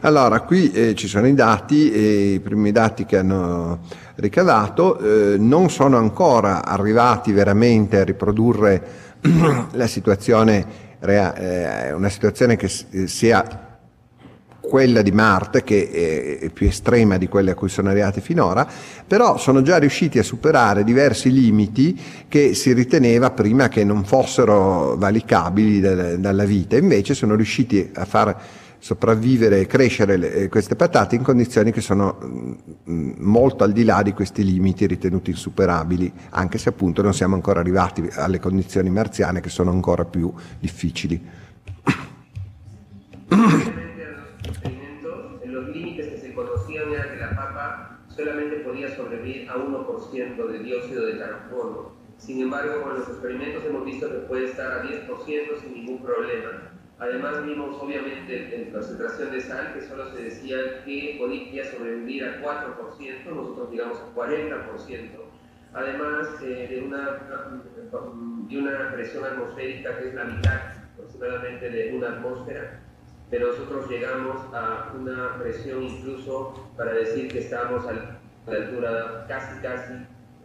Allora, qui eh, ci sono i dati, e i primi dati che hanno ricavato eh, non sono ancora arrivati veramente a riprodurre *clears throat* la situazione, eh, una situazione che eh, sia quella di Marte, che è, più estrema di quelle a cui sono arrivati finora, però sono già riusciti a superare diversi limiti che si riteneva prima che non fossero valicabili dal- dalla vita, invece sono riusciti a far sopravvivere e crescere le- eh, queste patate in condizioni che sono mm, mm, molto al di là di questi limiti ritenuti insuperabili, anche se appunto non siamo ancora arrivati alle condizioni marziane che sono ancora più difficili. *coughs* Solamente podía sobrevivir a 1% de dióxido de carbono. Sin embargo, con los experimentos hemos visto que puede estar a 10% sin ningún problema. Además vimos obviamente en concentración de sal que solo se decía que podía sobrevivir a 4%, nosotros llegamos a 40%. Además eh, de, una, de una presión atmosférica que es la mitad aproximadamente de una atmósfera, pero nosotros llegamos a una presión incluso para decir que estamos al- a la altura casi, casi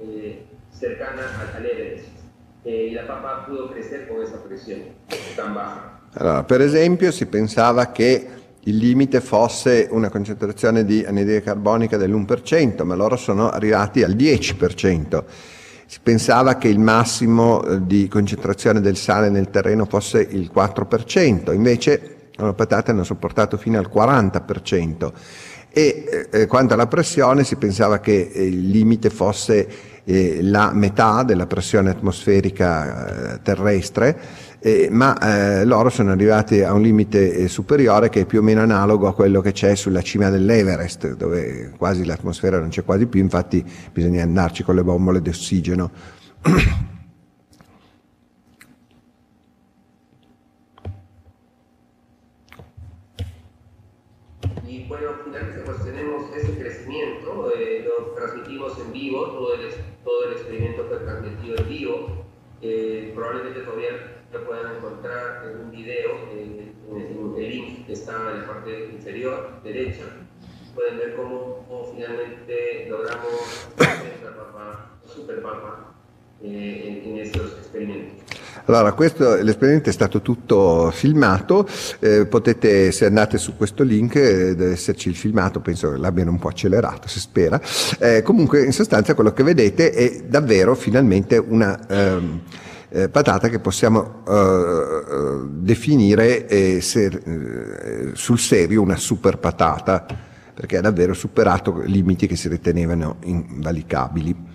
eh, cercana al Everest. Eh, y la papa pudo crecer con esa presión tan baja. Allora, per esempio, si pensava che il limite fosse una concentrazione di anidride carbonica dell'1%, ma loro sono arrivati al 10%. Si pensava che il massimo eh, di concentrazione del sale nel terreno fosse il 4%, invece le patate hanno sopportato fino al 40%. E eh, quanto alla pressione si pensava che eh, il limite fosse eh, la metà della pressione atmosferica eh, terrestre, eh, ma eh, loro sono arrivati a un limite eh, superiore che è più o meno analogo a quello che c'è sulla cima dell'Everest, dove quasi l'atmosfera non c'è quasi più, infatti bisogna andarci con le bombole di ossigeno. Y bueno, pues tenemos eh, lo transmitimos en vivo, todo el, todo el experimento fue vivo. Eh, probablemente todavía encontrar en un video, eh, en, en el link que está en la parte inferior derecha. Pueden ver cómo, cómo finalmente logramos la papa, super papa eh, en, en estos experimentos. Allora, questo, l'esperimento è stato tutto filmato, eh, potete, se andate su questo link, eh, deve esserci il filmato, penso che l'abbiano un po' accelerato, si spera. Eh, comunque, in sostanza, quello che vedete è davvero finalmente una ehm, eh, patata che possiamo eh, eh, definire eh, ser- eh, sul serio una super patata, perché ha davvero superato limiti che si ritenevano invalicabili.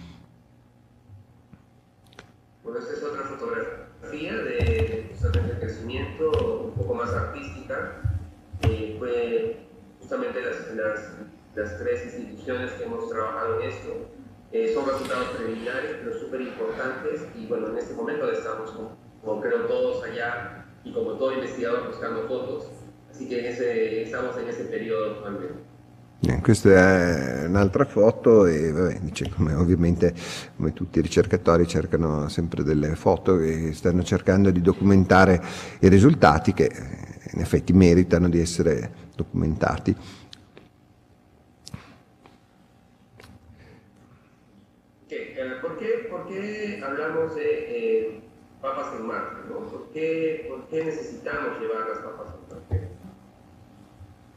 Es otra fotografía de justamente el crecimiento un poco más artística. Eh, fue justamente las, las, las tres instituciones que hemos trabajado en esto. Eh, son resultados preliminares, pero súper importantes. Y bueno, en este momento estamos, como, como creo todos allá, y como todo investigador, buscando fotos. Que en ese, estamos en ese periodo actualmente. Eh, Questa è un'altra foto e vabbè, dice come ovviamente come tutti i ricercatori cercano sempre delle foto e stanno cercando di documentare i risultati che eh, in effetti meritano di essere documentati. Hablamos de eh, papas en Marte? ¿no? ¿Por, qué, ¿Por qué necesitamos llevar las papas en Marte?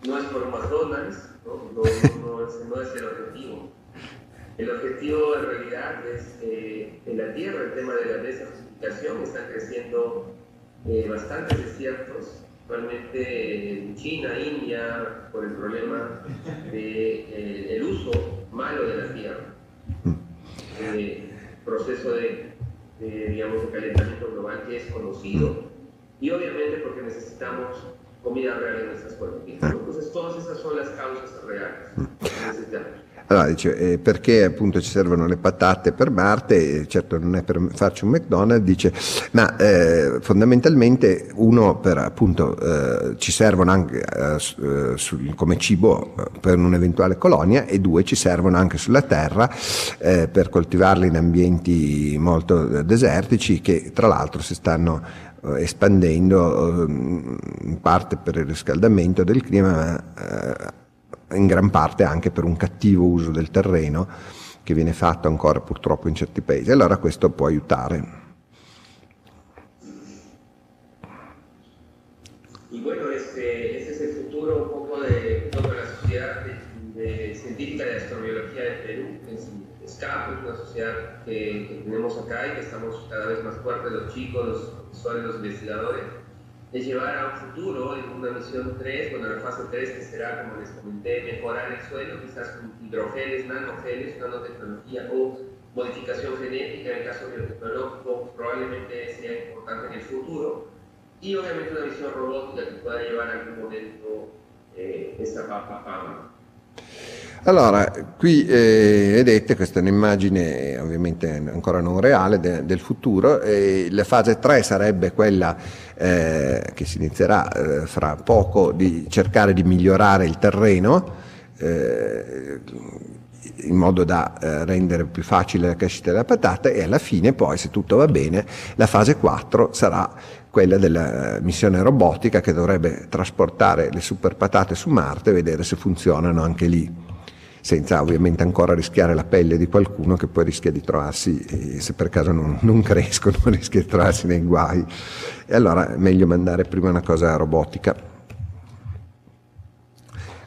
No es por McDonald's, ¿no? No, no, es, no es el objetivo. El objetivo en realidad es eh, en la Tierra, el tema de la desertificación, están creciendo eh, bastantes desiertos, actualmente en China, India, por el problema del el uso malo de la Tierra eh, proceso de, de, digamos, de calentamiento global que es conocido y obviamente porque necesitamos comida real en nuestras. ¿no? Entonces todas esas son las causas reales que necesitamos. Allora dice eh, perché appunto ci servono le patate per Marte, certo non è per farci un McDonald's, dice ma eh, fondamentalmente uno per appunto eh, ci servono anche eh, eh, sul- come cibo eh, per un'eventuale colonia e due ci servono anche sulla terra per coltivarle in ambienti molto desertici che tra l'altro si stanno espandendo eh, in parte per il riscaldamento del clima ma in gran parte anche per un cattivo uso del terreno che viene fatto ancora purtroppo in certi paesi. Allora questo può aiutare. Y bueno, este, este es el futuro un poco de toda la sociedad de, de científica de astrobiología de Perú. Es, SCAP es una sociedad que, que tenemos acá y que estamos cada vez más fuertes, los chicos, los profesores, los investigadores, es llevar a un futuro en una misión 3, bueno, la fase 3 que será, como les comenté, mejorar el suelo, quizás con hidrogeles, nanogeles, nanotecnología o modificación genética, en el caso biotecnológico probablemente sea importante en el futuro, y obviamente una visión robótica que pueda llevar a algún momento eh, esta fama. Allora, qui eh, vedete questa è un'immagine ovviamente ancora non reale de- del futuro, e la fase 3 sarebbe quella eh, che si inizierà eh, fra poco di cercare di migliorare il terreno eh, in modo da eh, rendere più facile la crescita della patata e alla fine poi se tutto va bene la fase 4 sarà quella della missione robotica che dovrebbe trasportare le super patate su Marte e vedere se funzionano anche lì. Senza ovviamente ancora rischiare la pelle di qualcuno che poi rischia di trovarsi, eh, se per caso non, non crescono, *laughs* rischia di trovarsi nei guai. E allora è meglio mandare prima una cosa robotica.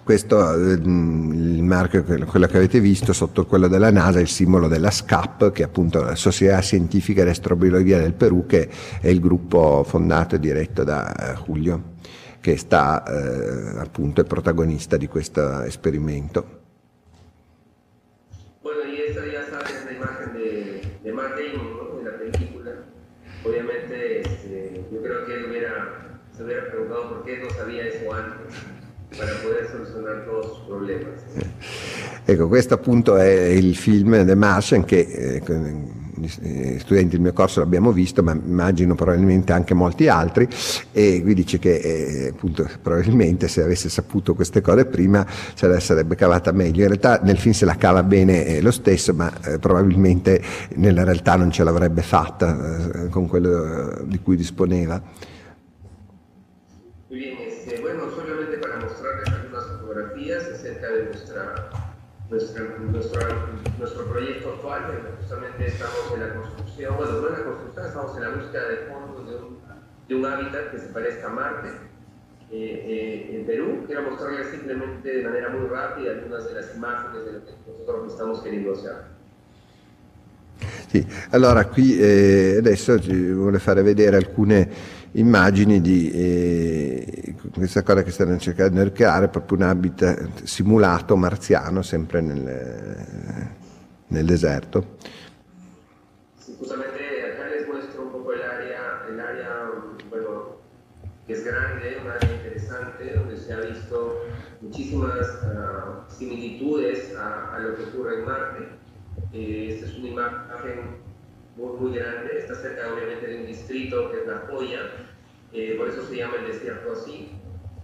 Questo eh, il marchio, quello che avete visto sotto quello della NASA, è il simbolo della SCAP, che è appunto la Società Scientifica di Astrobiologia del Perù, che è il gruppo fondato e diretto da eh, Julio, che sta eh, appunto è protagonista di questo esperimento. Bueno, y esta ya sabes la imagen de, de Matt Damon, ¿no? De la película. Obviamente, este, yo creo que él hubiera, se hubiera preguntado por qué no sabía eso antes, Ecco, questo appunto è il film The Martian che eh, gli studenti del mio corso l'abbiamo visto, ma immagino probabilmente anche molti altri, e qui dice che eh, appunto probabilmente se avesse saputo queste cose prima se la sarebbe cavata meglio. In realtà nel film se la cava bene eh, lo stesso, ma eh, probabilmente nella realtà non ce l'avrebbe fatta eh, con quello di cui disponeva. Muy bien, este, bueno, solamente para mostrarles algunas fotografías acerca de nuestra, nuestra- nuestro proyecto actual, que justamente estamos en la construcción, bueno, no en la construcción, estamos en la búsqueda de fondos de un, de un hábitat que se parezca a Marte. Eh, eh, en Perú, quiero mostrarles simplemente de manera muy rápida algunas de las imágenes de lo que nosotros estamos queriendo hacer. Sì, allora qui eh, adesso ci vuole fare vedere alcune immagini di eh, questa cosa che stanno cercando di creare, proprio un habitat simulato marziano, sempre nel, nel deserto. Sí, justamente acá muestro un poco el área, el bueno, que es grande, un área interesante, donde se ha visto muchísimas ah, similitudes a, a lo que ocurre en Marte. Eh, esta es una imagen muy, muy grande, está cerca obviamente de un distrito que es La Joya, eh, por eso se llama el desierto así,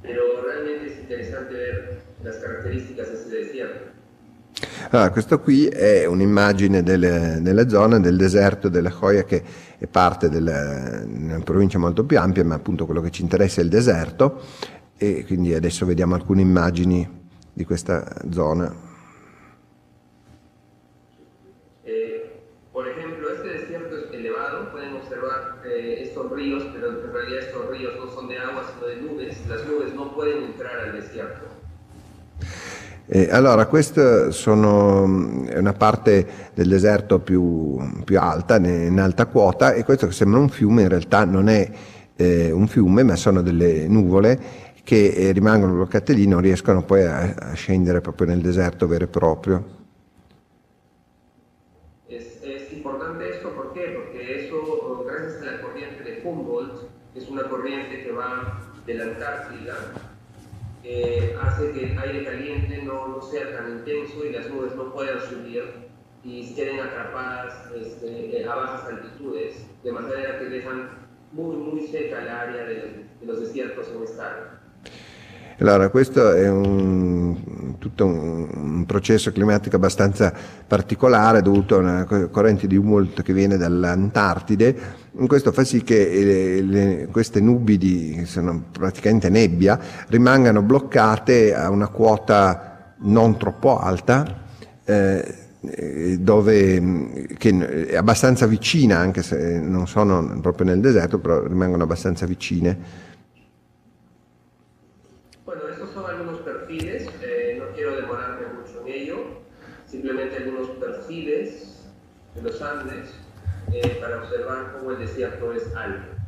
pero realmente es interesante ver las características de ese desierto. Allora, questo qui è un'immagine delle- della zona del deserto della Joya che è parte della una provincia molto più ampia, ma appunto quello che ci interessa è il deserto e quindi adesso vediamo alcune immagini di questa zona. Eh, por ejemplo, este desierto es elevado, pueden observar eh, estos ríos, pero en realidad estos ríos no son de agua, sino de nubes. Las nubes no pueden entrar al desierto. Eh, allora, questa sono, è una parte del deserto più, più alta, in alta quota, e questo che sembra un fiume in realtà non è eh, un fiume, ma sono delle nuvole che eh, rimangono bloccate lì, non riescono poi a, a scendere proprio nel deserto vero e proprio. De la Antártida, hace que el aire caliente no, no sea tan intenso y las nubes no puedan subir y queden atrapadas este, a bajas altitudes, de manera que dejan muy, muy seca el área de, de los desiertos en esta área. Allora, questo è un, tutto un, un processo climatico abbastanza particolare dovuto a una co- corrente di Humboldt che viene dall'Antartide. Questo fa sì che eh, le- queste nubi, di, che sono praticamente nebbia, rimangano bloccate a una quota non troppo alta, eh, eh, dove, mh, che è abbastanza vicina, anche se non sono proprio nel deserto, però rimangono abbastanza vicine. Bueno, estos son algunos perfiles, eh, no quiero demorarme mucho en ello, simplemente algunos perfiles de los Andes eh, para observar cómo el desierto es alto.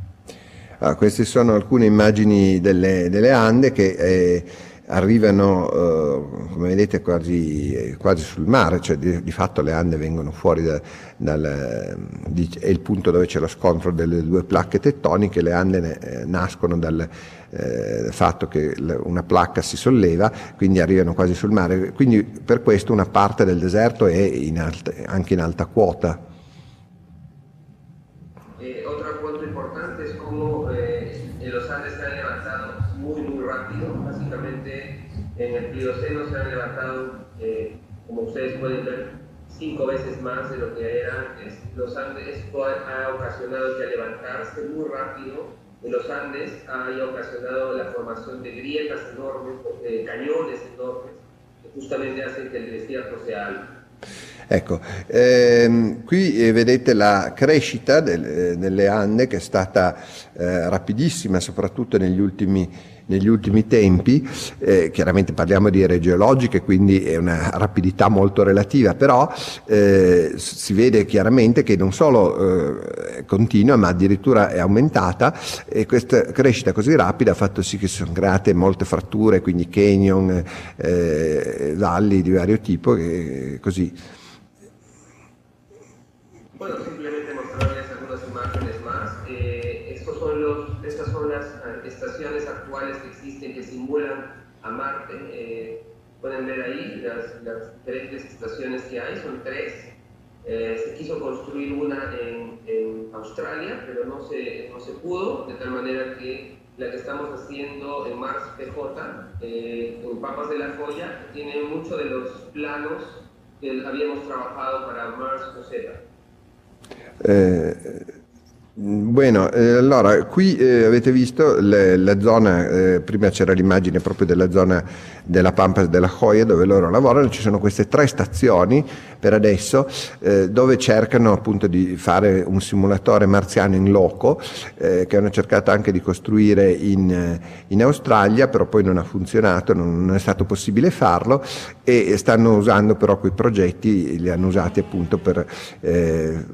Ah, queste sono alcune immagini delle, delle Ande che eh, arrivano, eh, come vedete, quasi, eh, quasi sul mare, cioè di, di fatto le Ande vengono fuori da- dal, di- è il punto dove c'è lo scontro delle due placche tettoniche, le Ande ne- eh, nascono dal eh, fatto che una placca si solleva, quindi arrivano quasi sul mare, quindi per questo una parte del deserto è in alta- anche in alta quota. Eh, en el Plioceno se han levantado, eh, como ustedes pueden ver, cinco veces más de lo que eran. Los Andes esto ha, ha ocasionado que al levantarse muy rápido en los Andes haya ocasionado la formación de grietas enormes, de cañones enormes, justamente hacen que el desierto sea alto. Ecco, ehm, qui eh, vedete la crescita del- eh, delle Ande che è stata eh, rapidissima, soprattutto negli ultimi, negli ultimi tempi. Eh, chiaramente parliamo di ere geologiche, quindi è una rapidità molto relativa, però eh, si vede chiaramente che non solo eh, continua, ma addirittura è aumentata e questa crescita così rapida ha fatto sì che si sono create molte fratture, quindi canyon, eh, valli di vario tipo, e così. Bueno, simplemente mostrarles algunas imágenes más. Eh, estos son los, estas son las eh, estaciones actuales que existen que simulan a Marte. Eh, pueden ver ahí las, las diferentes estaciones que hay, son tres. Eh, se quiso construir una en, en Australia, pero no se, no se pudo, de tal manera que la que estamos haciendo en Mars PJ, eh, en Papas de la Joya, tiene muchos de los planos que habíamos trabajado para Mars OZ. Eh, Bueno, eh, allora qui eh, avete visto le- la zona, eh, prima c'era l'immagine proprio della zona della Pampas della Joya dove loro lavorano, ci sono queste tre stazioni per adesso eh, dove cercano appunto di fare un simulatore marziano in loco eh, che hanno cercato anche di costruire in, eh, in Australia, però poi non ha funzionato, non, non è stato possibile farlo e stanno usando però quei progetti, li hanno usati appunto per eh,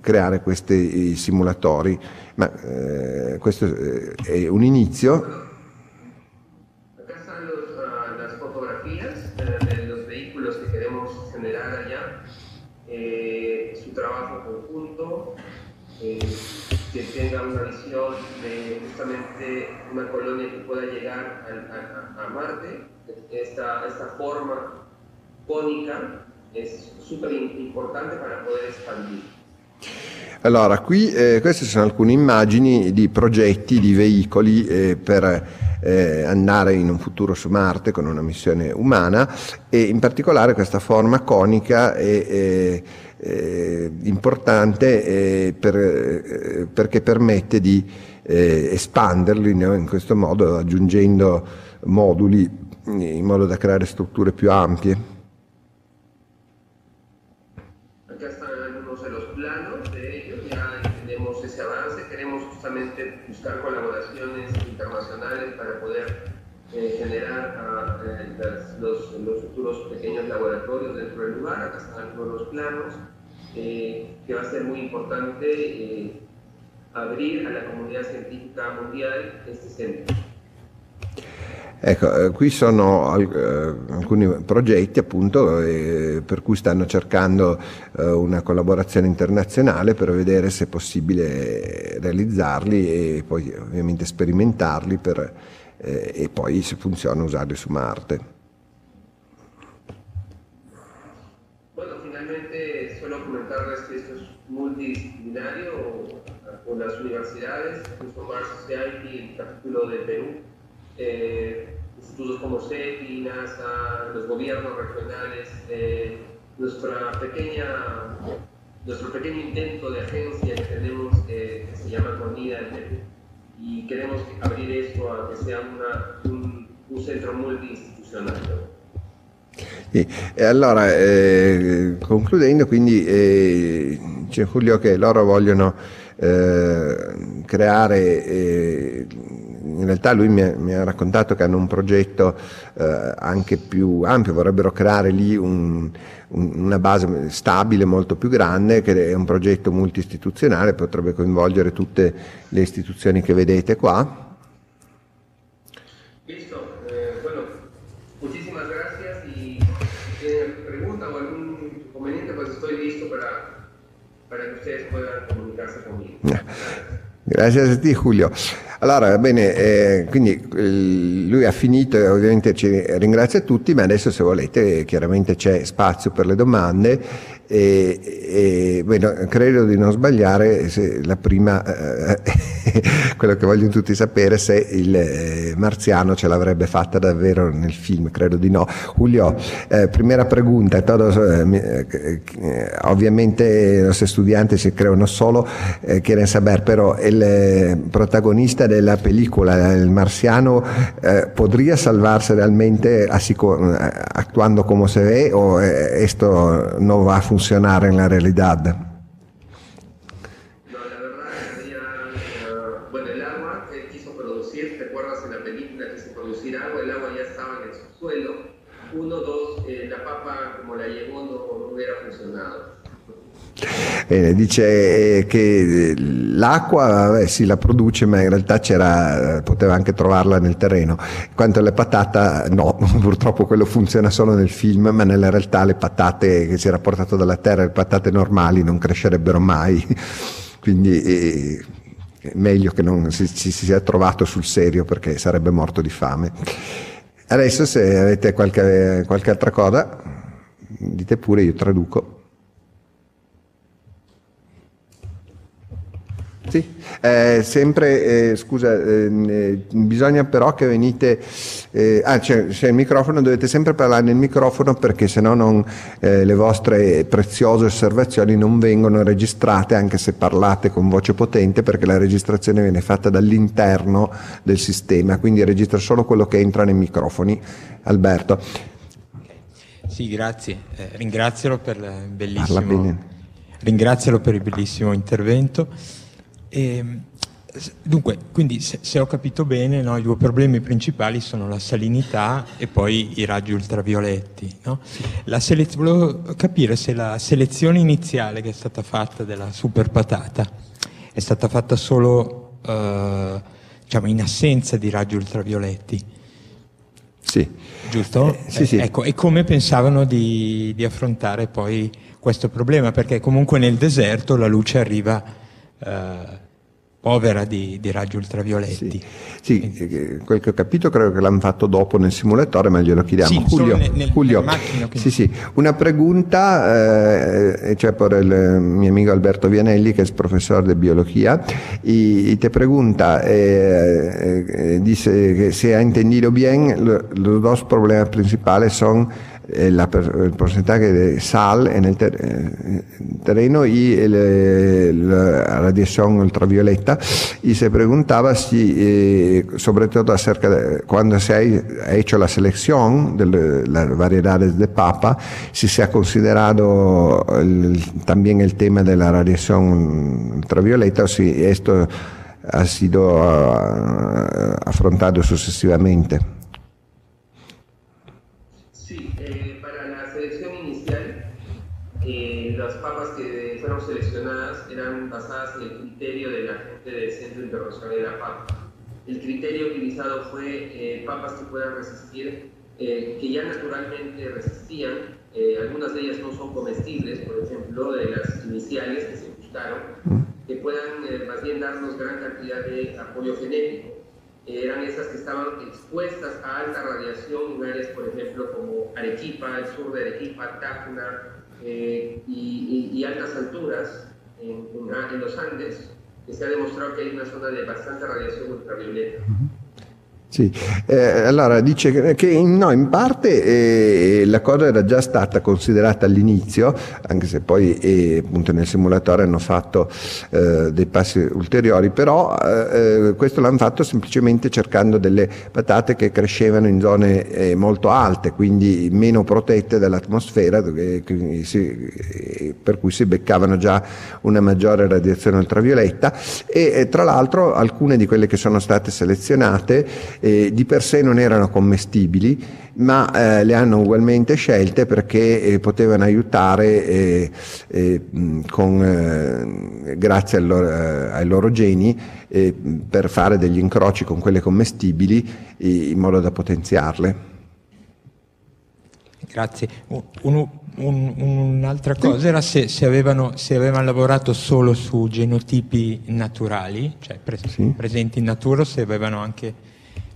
creare questi simulatori. Ma eh, questo eh, è un inizio. De justamente una colonia que pueda llegar a, a- a Marte. Esta, esta forma cónica es súper importante para poder expandir. Allora, qui eh, queste sono alcune immagini di progetti di veicoli eh, per eh, andare in un futuro su Marte con una missione umana e in particolare questa forma conica è, è- è importante eh, per- eh, perché permette di eh, espanderli no? in questo modo aggiungendo moduli in modo da creare strutture più ampie. Acá están algunos de los planos de ellos, ya tenemos ese avance, queremos justamente buscar colaboraciones internacionales para poder eh, generar ah, eh, las- los futuros pequeños laboratorios dentro del lugar, acá están algunos de los planos, eh, que va a ser muy importante eh, abrir a la comunidad científica mundial este centro. Ecco, eh, qui sono eh, alcuni progetti appunto eh, per cui stanno cercando una collaborazione internazionale per vedere se è possibile realizzarli e poi ovviamente sperimentarli per, e poi se funziona usarli su Marte. Universidades, justo Mars Society, el capítulo de Perú, eh, institutos como CEPI, NASA, los gobiernos regionales, eh, nuestra pequeña, nuestro pequeño intento de agencia que tenemos eh, que se llama Conida en Perú y queremos abrir esto a que sea una- un, un centro multiinstitucional. ¿no? E allora, eh, concludendo, quindi eh, c'è Giulio che loro vogliono eh, creare, eh, in realtà lui mi ha, mi ha raccontato che hanno un progetto eh, anche più ampio, vorrebbero creare lì un- un- una base stabile molto più grande, che è un progetto multiistituzionale, potrebbe coinvolgere tutte le istituzioni che vedete qua. Listo. Eh, bueno, muchísimas gracias y si tienen pregunta o algún inconveniente, pues estoy listo para, para que ustedes puedan comunicarse conmigo. Grazie a te Giulio. Allora, bene, eh, quindi eh, lui ha finito e ovviamente ci ringrazia tutti, ma adesso se volete chiaramente c'è spazio per le domande e, e, bueno, credo di non sbagliare la prima eh, *laughs* quello che vogliono tutti sapere se il eh, marziano ce l'avrebbe fatta davvero nel film, credo di no. Julio, eh, primera pregunta, todos, eh, eh, obviamente los estudiantes se creo no solo quieren saber, pero el protagonista de la película, el marciano, eh, ¿podría salvarse realmente así actuando como se ve o esto no va a funcionar en la realidad? No, la verdad, había, eh, bueno, el agua que quiso producir, ¿te acuerdas en la película quiso producir agua? El agua ya estaba en el subsuelo. Uno, dos, eh, la papa como la llevó no, no hubiera funcionado. Eh, dice eh, che l'acqua vabbè, sì la produce ma in realtà c'era, poteva anche trovarla nel terreno. Quanto alle patate no *laughs* purtroppo quello funziona solo nel film ma nella realtà le patate che si era portato dalla terra le patate normali non crescerebbero mai. *laughs* Quindi eh, meglio che non si, si sia trovato sul serio perché sarebbe morto di fame. Adesso se avete qualche, qualche altra cosa dite pure io traduco Sì, eh, sempre, eh, scusa, ehm, eh, bisogna però che venite, eh, ah c'è, c'è il microfono, dovete sempre parlare nel microfono perché sennò non, eh, le vostre preziose osservazioni non vengono registrate anche se parlate con voce potente perché la registrazione viene fatta dall'interno del sistema, quindi registra solo quello che entra nei microfoni. Alberto, Sì, grazie. Eh, ringrazialo per ringrazialo per il bellissimo intervento. E, s- dunque, quindi se, se ho capito bene, no, i due problemi principali sono la salinità e poi i raggi ultravioletti. no? La selez- volevo capire se la selezione iniziale che è stata fatta della super patata è stata fatta solo eh, diciamo, in assenza di raggi ultravioletti. sì. Giusto? Eh, sì, sì. Ecco, e come pensavano di, di affrontare poi questo problema? Perché comunque nel deserto la luce arriva eh, povera di, di raggi ultravioletti. Sì, eh, quel che ho capito credo che l'hanno fatto dopo nel simulatore, ma glielo chiediamo. Sì, Julio, nel- nel- Julio, macchina, sì, sì, una pregunta, eh, cioè por el eh, mi amigo Alberto Vianelli, que es profesor de biología, y, y te pregunta, eh, eh, dice que si ha entendido bien, lo- los dos problemas principales son eh, la per- el porcentaje de sal en el eh, terreno y el, eh, la radiación ultravioleta y se preguntaba si, eh, sobre todo acerca de cuando se ha, hecho la selección de las variedades de papa, si se ha considerado el- también el tema de la radiación ultravioleta o si esto ha sido ah, afrontado sucesivamente. Sí, eh, para la selección inicial, eh, las papas que fueron seleccionadas eran basadas en el criterio de la gente del Centro Internacional de la Papa. El criterio utilizado fue eh, papas que puedan resistir, eh, que ya naturalmente resistían. eh, algunas de ellas no son comestibles, por ejemplo, de las iniciales que se buscaron, que puedan más bien darnos gran cantidad de apoyo genético eran esas que estaban expuestas a alta radiación áreas, por ejemplo, como Arequipa, el sur de Arequipa, Tacna y, altas alturas en, en los Andes, que se ha demostrado que hay una zona de bastante radiación ultravioleta. Sì, eh, allora dice che, in- no, in parte eh, la cosa era già stata considerata all'inizio, anche se poi eh, appunto nel simulatore hanno fatto eh, dei passi ulteriori, però eh, eh, questo l'hanno fatto semplicemente cercando delle patate che crescevano in zone molto alte, quindi meno protette dall'atmosfera, si- per cui si beccavano già una maggiore radiazione ultravioletta. E tra l'altro alcune di quelle che sono state selezionate eh, di per sé non erano commestibili, ma eh, le hanno ugualmente scelte perché eh, potevano aiutare eh, eh, con, eh, grazie al loro- ai loro geni per fare degli incroci con quelle commestibili in modo da potenziarle. Grazie. Un- un- un'altra cosa era se, se avevano, se avevano lavorato solo su genotipi naturali, cioè pre- Sì. presenti in natura, o se avevano anche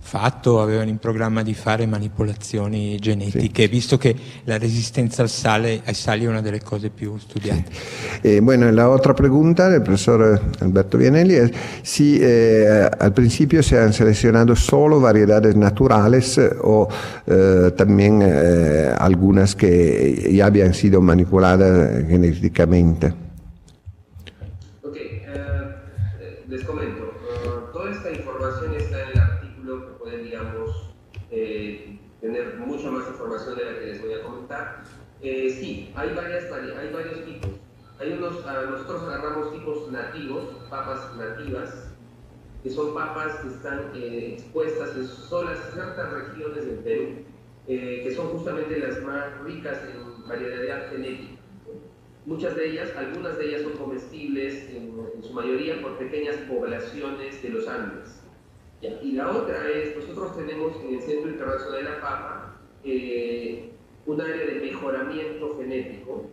fatto, avevano in programma di fare manipolazioni genetiche, visto che la resistenza al sale, ai sali è una delle cose più studiate. Eh, bueno, la otra pregunta del profesor Alberto Vianelli es si eh, al principio se han seleccionado solo variedades naturales o eh, también eh, algunas que ya habían sido manipuladas genéticamente. Sí, hay, varias, vari- hay varios tipos. Hay unos, ah, nosotros agarramos tipos nativos, papas nativas, que son papas que están eh, expuestas en solas ciertas regiones del Perú, eh, que son justamente las más ricas en variedad genética. Muchas de ellas, algunas de ellas son comestibles, en, en su mayoría por pequeñas poblaciones de los Andes. Ya, Y la otra es, nosotros tenemos en el Centro Internacional de la Papa eh, un área de mejoramiento genético.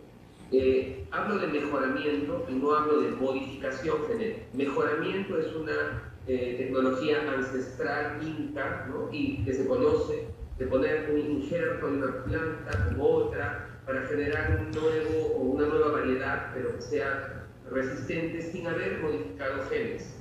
Eh, hablo de mejoramiento y no hablo de modificación genética. Mejoramiento es una eh, tecnología ancestral inca ¿no? y que se conoce de poner un injerto de una planta con otra para generar un nuevo o una nueva variedad, pero que sea resistente sin haber modificado genes.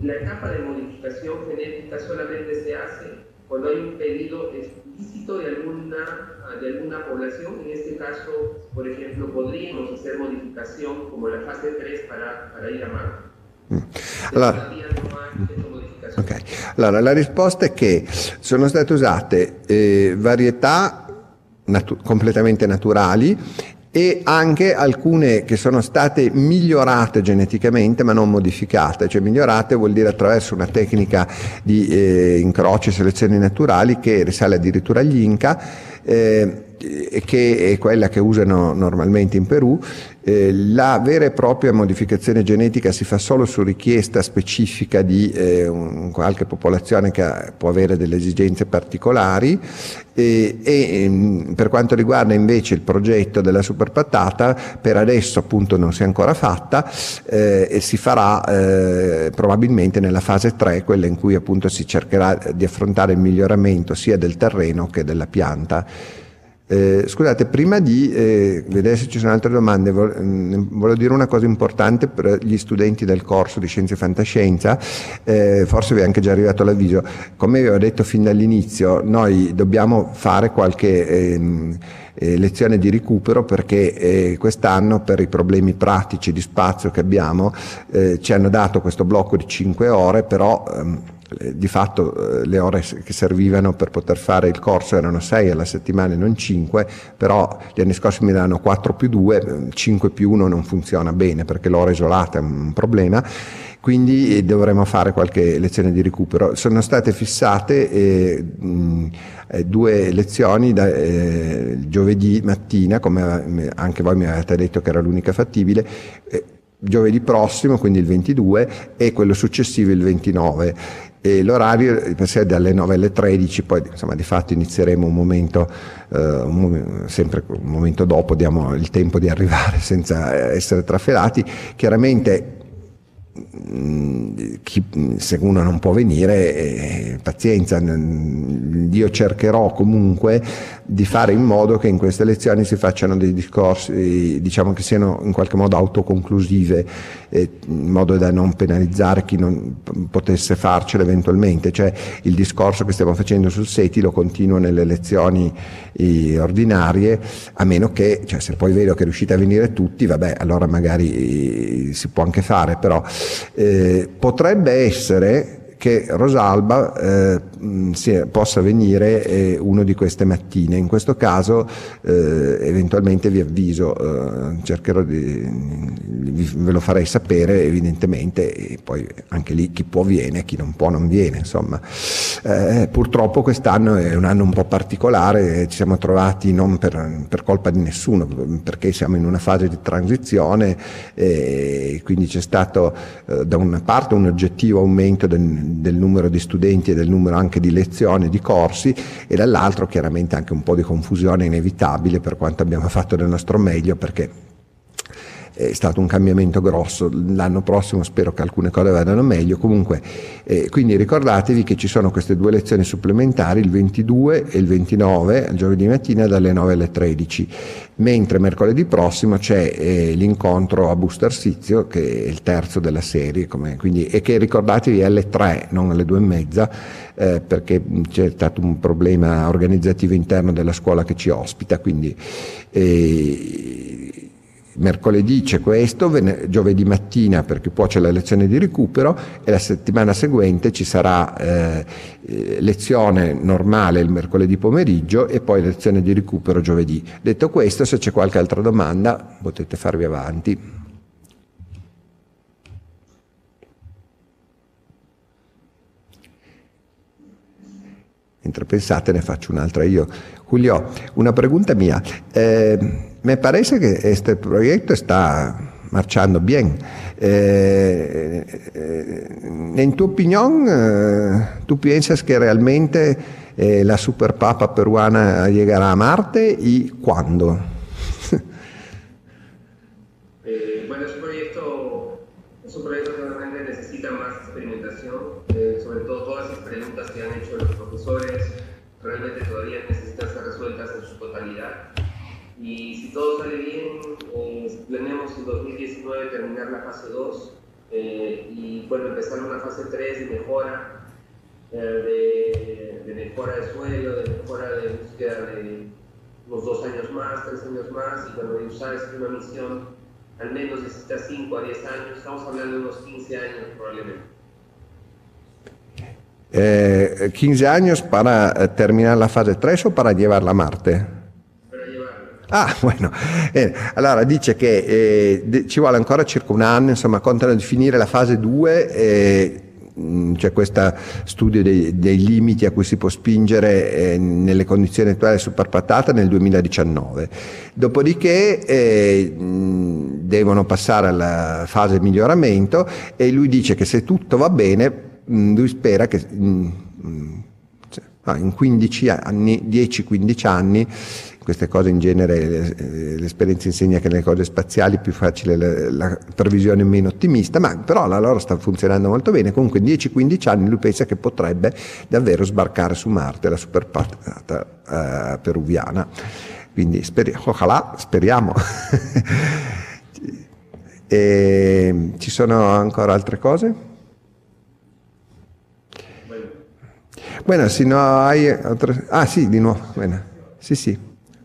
La etapa de modificación genética solamente se hace cuando hay un pedido explícito de alguna, de alguna población. En este caso, por ejemplo, podríamos hacer modificación como la fase 3 para, para ir a Marte. Allora- Todavía no hay hecho modificación. Ok, allora la risposta è che sono state usate eh, varietà natu- completamente naturali e anche alcune che sono state migliorate geneticamente ma non modificate, cioè migliorate vuol dire attraverso una tecnica di eh, incroci e selezioni naturali che risale addirittura agli Inca eh, che è quella che usano normalmente in Perù. Eh, la vera e propria modificazione genetica si fa solo su richiesta specifica di eh, un- qualche popolazione che ha- può avere delle esigenze particolari e, e, ehm, per quanto riguarda invece il progetto della superpatata, per adesso appunto non si è ancora fatta eh, e si farà eh, probabilmente nella fase 3, quella in cui appunto si cercherà di affrontare il miglioramento sia del terreno che della pianta. Eh, scusate, prima di eh, vedere se ci sono altre domande, vol- mm, volevo dire una cosa importante per gli studenti del corso di Scienze e Fantascienza, eh, forse vi è anche già arrivato l'avviso, come vi avevo detto fin dall'inizio, noi dobbiamo fare qualche ehm, eh, lezione di recupero perché eh, quest'anno per i problemi pratici di spazio che abbiamo eh, ci hanno dato questo blocco di 5 ore, però ehm, eh, di fatto eh, le ore che servivano per poter fare il corso erano 6 alla settimana e non 5, però gli anni scorsi mi danno 4 più 2, 5 più 1 non funziona bene perché l'ora isolata è un problema, quindi eh, dovremo fare qualche lezione di recupero. Sono state fissate eh, eh, due lezioni da, eh, giovedì mattina, come anche voi mi avete detto che era l'unica fattibile, eh, giovedì prossimo, quindi il 22, e quello successivo il 29. E l'orario sé è dalle 9 alle 13, poi insomma di fatto inizieremo un momento, eh, un sempre un momento dopo, diamo il tempo di arrivare *laughs* senza essere trafelati. Chiaramente chi- se uno non può venire, eh, pazienza, io cercherò comunque di fare in modo che in queste lezioni si facciano dei discorsi, diciamo che siano in qualche modo autoconclusive, eh, in modo da non penalizzare chi non potesse farcelo eventualmente. Cioè il discorso che stiamo facendo sul SETI lo continuo nelle lezioni eh, ordinarie, a meno che, cioè, se poi vedo che riuscite a venire tutti, vabbè, allora magari eh, si può anche fare, però eh, potrebbe essere che Rosalba eh, mh, sia- possa venire eh, uno di queste mattine. In questo caso eh, eventualmente vi avviso, eh, cercherò di, vi- ve lo farei sapere evidentemente e poi anche lì chi può viene, chi non può non viene. Insomma. Eh, purtroppo quest'anno è un anno un po' particolare, eh, ci siamo trovati non per, per colpa di nessuno, perché siamo in una fase di transizione e quindi c'è stato da una parte un oggettivo aumento del, del numero di studenti e del numero anche di lezioni, di corsi e dall'altro chiaramente anche un po' di confusione inevitabile per quanto abbiamo fatto del nostro meglio perché è stato un cambiamento grosso. L'anno prossimo spero che alcune cose vadano meglio. Comunque, eh, quindi ricordatevi che ci sono queste due lezioni supplementari, il 22 e il 29, il giovedì mattina dalle 9 alle 13, mentre mercoledì prossimo c'è eh, l'incontro a Busto Arsizio, che è il terzo della serie, come, quindi, e che ricordatevi è alle 3, non alle 2 e mezza, eh, perché c'è stato un problema organizzativo interno della scuola che ci ospita, quindi eh, mercoledì c'è questo, giovedì mattina perché poi c'è la lezione di recupero e la settimana seguente ci sarà eh, lezione normale il mercoledì pomeriggio e poi lezione di recupero giovedì. Detto questo, se c'è qualche altra domanda potete farvi avanti. Mentre pensate ne faccio un'altra io. Julio, una pregunta mia. Eh, me parece que este proyecto está marchando bien. Eh, eh, en tu opinión, eh, ¿tú piensas que realmente la superpapa peruana llegará a Marte y cuándo? Eh, bueno, es un proyecto, es un proyecto que realmente necesita más experimentación, eh, sobre todo todas esas preguntas que han hecho los profesores, realmente todavía necesitan ser resueltas en su totalidad. Y si todo sale bien, eh, planeamos en 2019 terminar la fase 2 eh, y bueno, empezar una fase 3 de mejora, eh, de, de mejora de suelo, de mejora de búsqueda de unos dos años más, tres años más, y bueno, usar es una misión al menos necesita 5 a 10 años, estamos hablando de unos 15 años probablemente. Eh, 15 años para eh, terminar la fase 3 o para llevarla a Marte? Ah, *laughs* bueno. Bene. Allora dice che eh, de- ci vuole ancora circa un anno, insomma, contano di finire la fase 2 e mh, c'è questo studio dei, dei limiti a cui si può spingere eh, nelle condizioni attuali superpatata nel 2019. Dopodiché eh, mh, devono passare alla fase miglioramento e lui dice che se tutto va bene, mh, lui spera che cioè, ah, in 15 anni, 10-15 anni, queste cose in genere eh, l'esperienza insegna che nelle cose spaziali è più facile la, la previsione meno ottimista, ma però la loro sta funzionando molto bene, comunque in 10-15 anni lui pensa che potrebbe davvero sbarcare su Marte la superpatata eh, peruviana. Quindi speri- ojalá, speriamo. *laughs* E ci sono ancora altre cose? Bueno, si no hay otra... Ah, sì, di nuovo. Bueno. Sì, sì.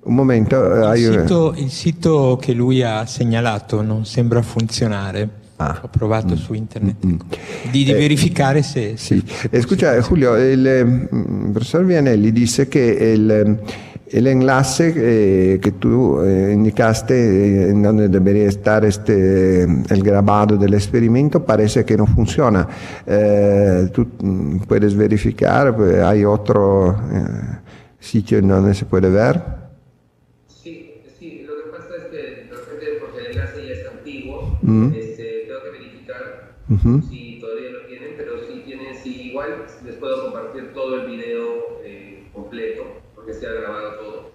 Un momento. eh, hai- Il sito, il sito che lui ha segnalato non sembra funzionare. Ah. Ho provato su internet di, di verificare se, Sì. se Eh, scusa, Julio, il mm, professor Vianelli disse che il, el enlace eh, que tú eh, indicaste eh, donde debería estar este, el grabado del experimento parece que no funciona. Eh, ¿Tú mm, puedes verificar? ¿Hay otro eh, sitio en donde se puede ver? Mm. este, tengo que verificar si todavía lo tienen, pero si tienen, si igual les puedo compartir todo el video eh, completo, porque se ha grabado todo.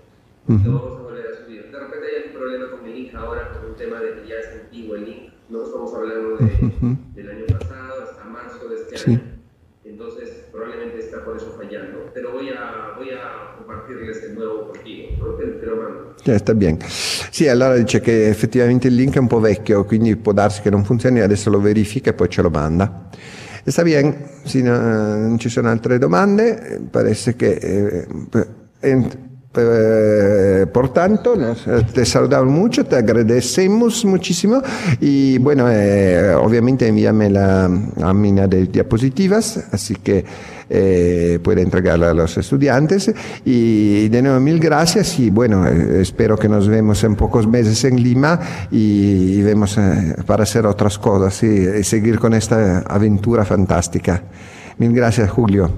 Ujú. Lo vamos a volver a subir. De repente hay un problema con el link ahora por un tema de que ya es antiguo el link. No estamos hablando de, lo mando. Eh, sta bene. Sì, allora dice che effettivamente il link è un po' vecchio, quindi può darsi che non funzioni, adesso lo verifica e poi ce lo manda. E sta bene, sì, no, non ci sono altre domande, parece che... eh, eh, eh, por tanto, te saludamos mucho, te agradecemos muchísimo y bueno, eh, obviamente envíame la lámina de diapositivas, así que eh, puede entregarla a los estudiantes y de nuevo mil gracias y bueno, espero que nos vemos en pocos meses en Lima y, vemos para hacer otras cosas y seguir con esta aventura fantástica. Mil gracias, Julio.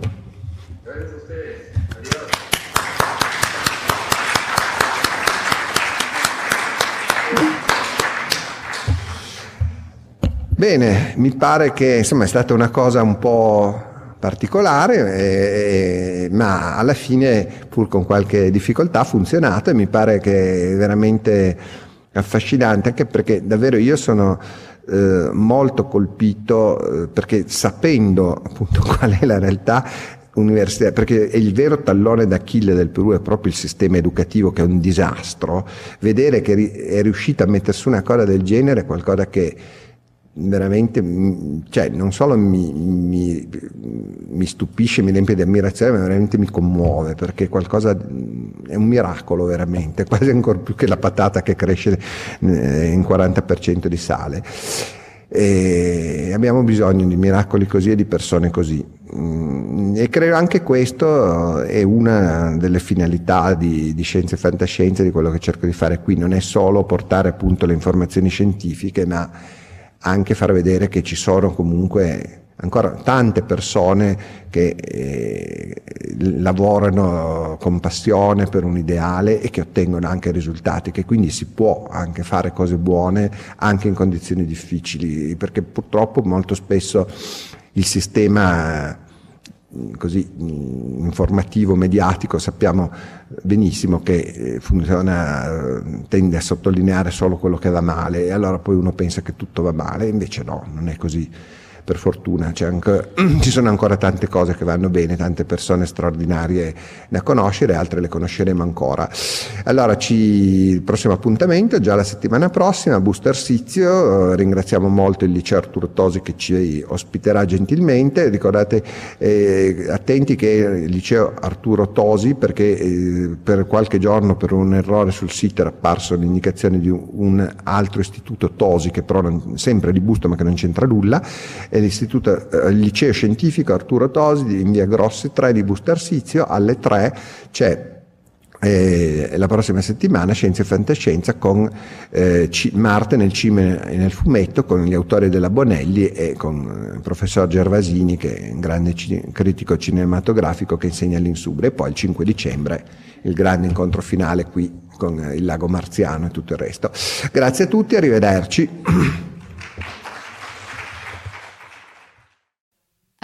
Bene, mi pare che insomma è stata una cosa un po' particolare, eh, ma alla fine, pur con qualche difficoltà, ha funzionato e mi pare che veramente affascinante anche perché davvero io sono eh, molto colpito eh, perché sapendo appunto *laughs* qual è la realtà universitaria, perché è il vero tallone d'Achille del Perù è proprio il sistema educativo che è un disastro, vedere che è riuscita a mettere su una cosa del genere è qualcosa che veramente, mm, cioè, non solo mi, mi, mi stupisce, mi riempie di ammirazione, ma veramente mi commuove, perché qualcosa, mm, è un miracolo veramente, *laughs* quasi ancora più che la patata che cresce eh, in 40% di sale. E abbiamo bisogno di miracoli così e di persone così. Mm, E credo anche questo è una delle finalità di, di Scienze e Fantascienze, di quello che cerco di fare qui, non è solo portare appunto le informazioni scientifiche, ma anche far vedere che ci sono comunque ancora tante persone che eh, lavorano con passione per un ideale e che ottengono anche risultati, che quindi si può anche fare cose buone anche in condizioni difficili, perché purtroppo molto spesso il sistema così mh, informativo, mediatico, sappiamo benissimo che eh, funziona, eh, tende a sottolineare solo quello che va male e allora poi uno pensa che tutto va male, invece no, non è così per fortuna, C'è anche- *clears throat* ci sono ancora tante cose che vanno bene, tante persone straordinarie da conoscere, altre le conosceremo ancora. Allora, ci, il prossimo appuntamento, già la settimana prossima, Booster Sizio, eh, ringraziamo molto il liceo Arturo Tosi che ci ospiterà gentilmente, ricordate eh, attenti che il liceo Arturo Tosi, perché eh, per qualche giorno per un errore sul sito era apparso l'indicazione di un altro istituto Tosi, che però non, sempre di Busto ma che non c'entra nulla, l'istituto, eh, il liceo scientifico Arturo Tosi in via Grossi 3 di Busto Arsizio, alle 3 c'è eh, la prossima settimana Scienza e Fantascienza con eh, Marte nel cinema e nel fumetto con gli autori della Bonelli e con eh, il professor Gervasini che è un grande ci- critico cinematografico che insegna all'Insubre e poi il 5 dicembre il grande incontro finale qui con eh, il lago Marziano e tutto il resto. Grazie a tutti, arrivederci. *clears throat*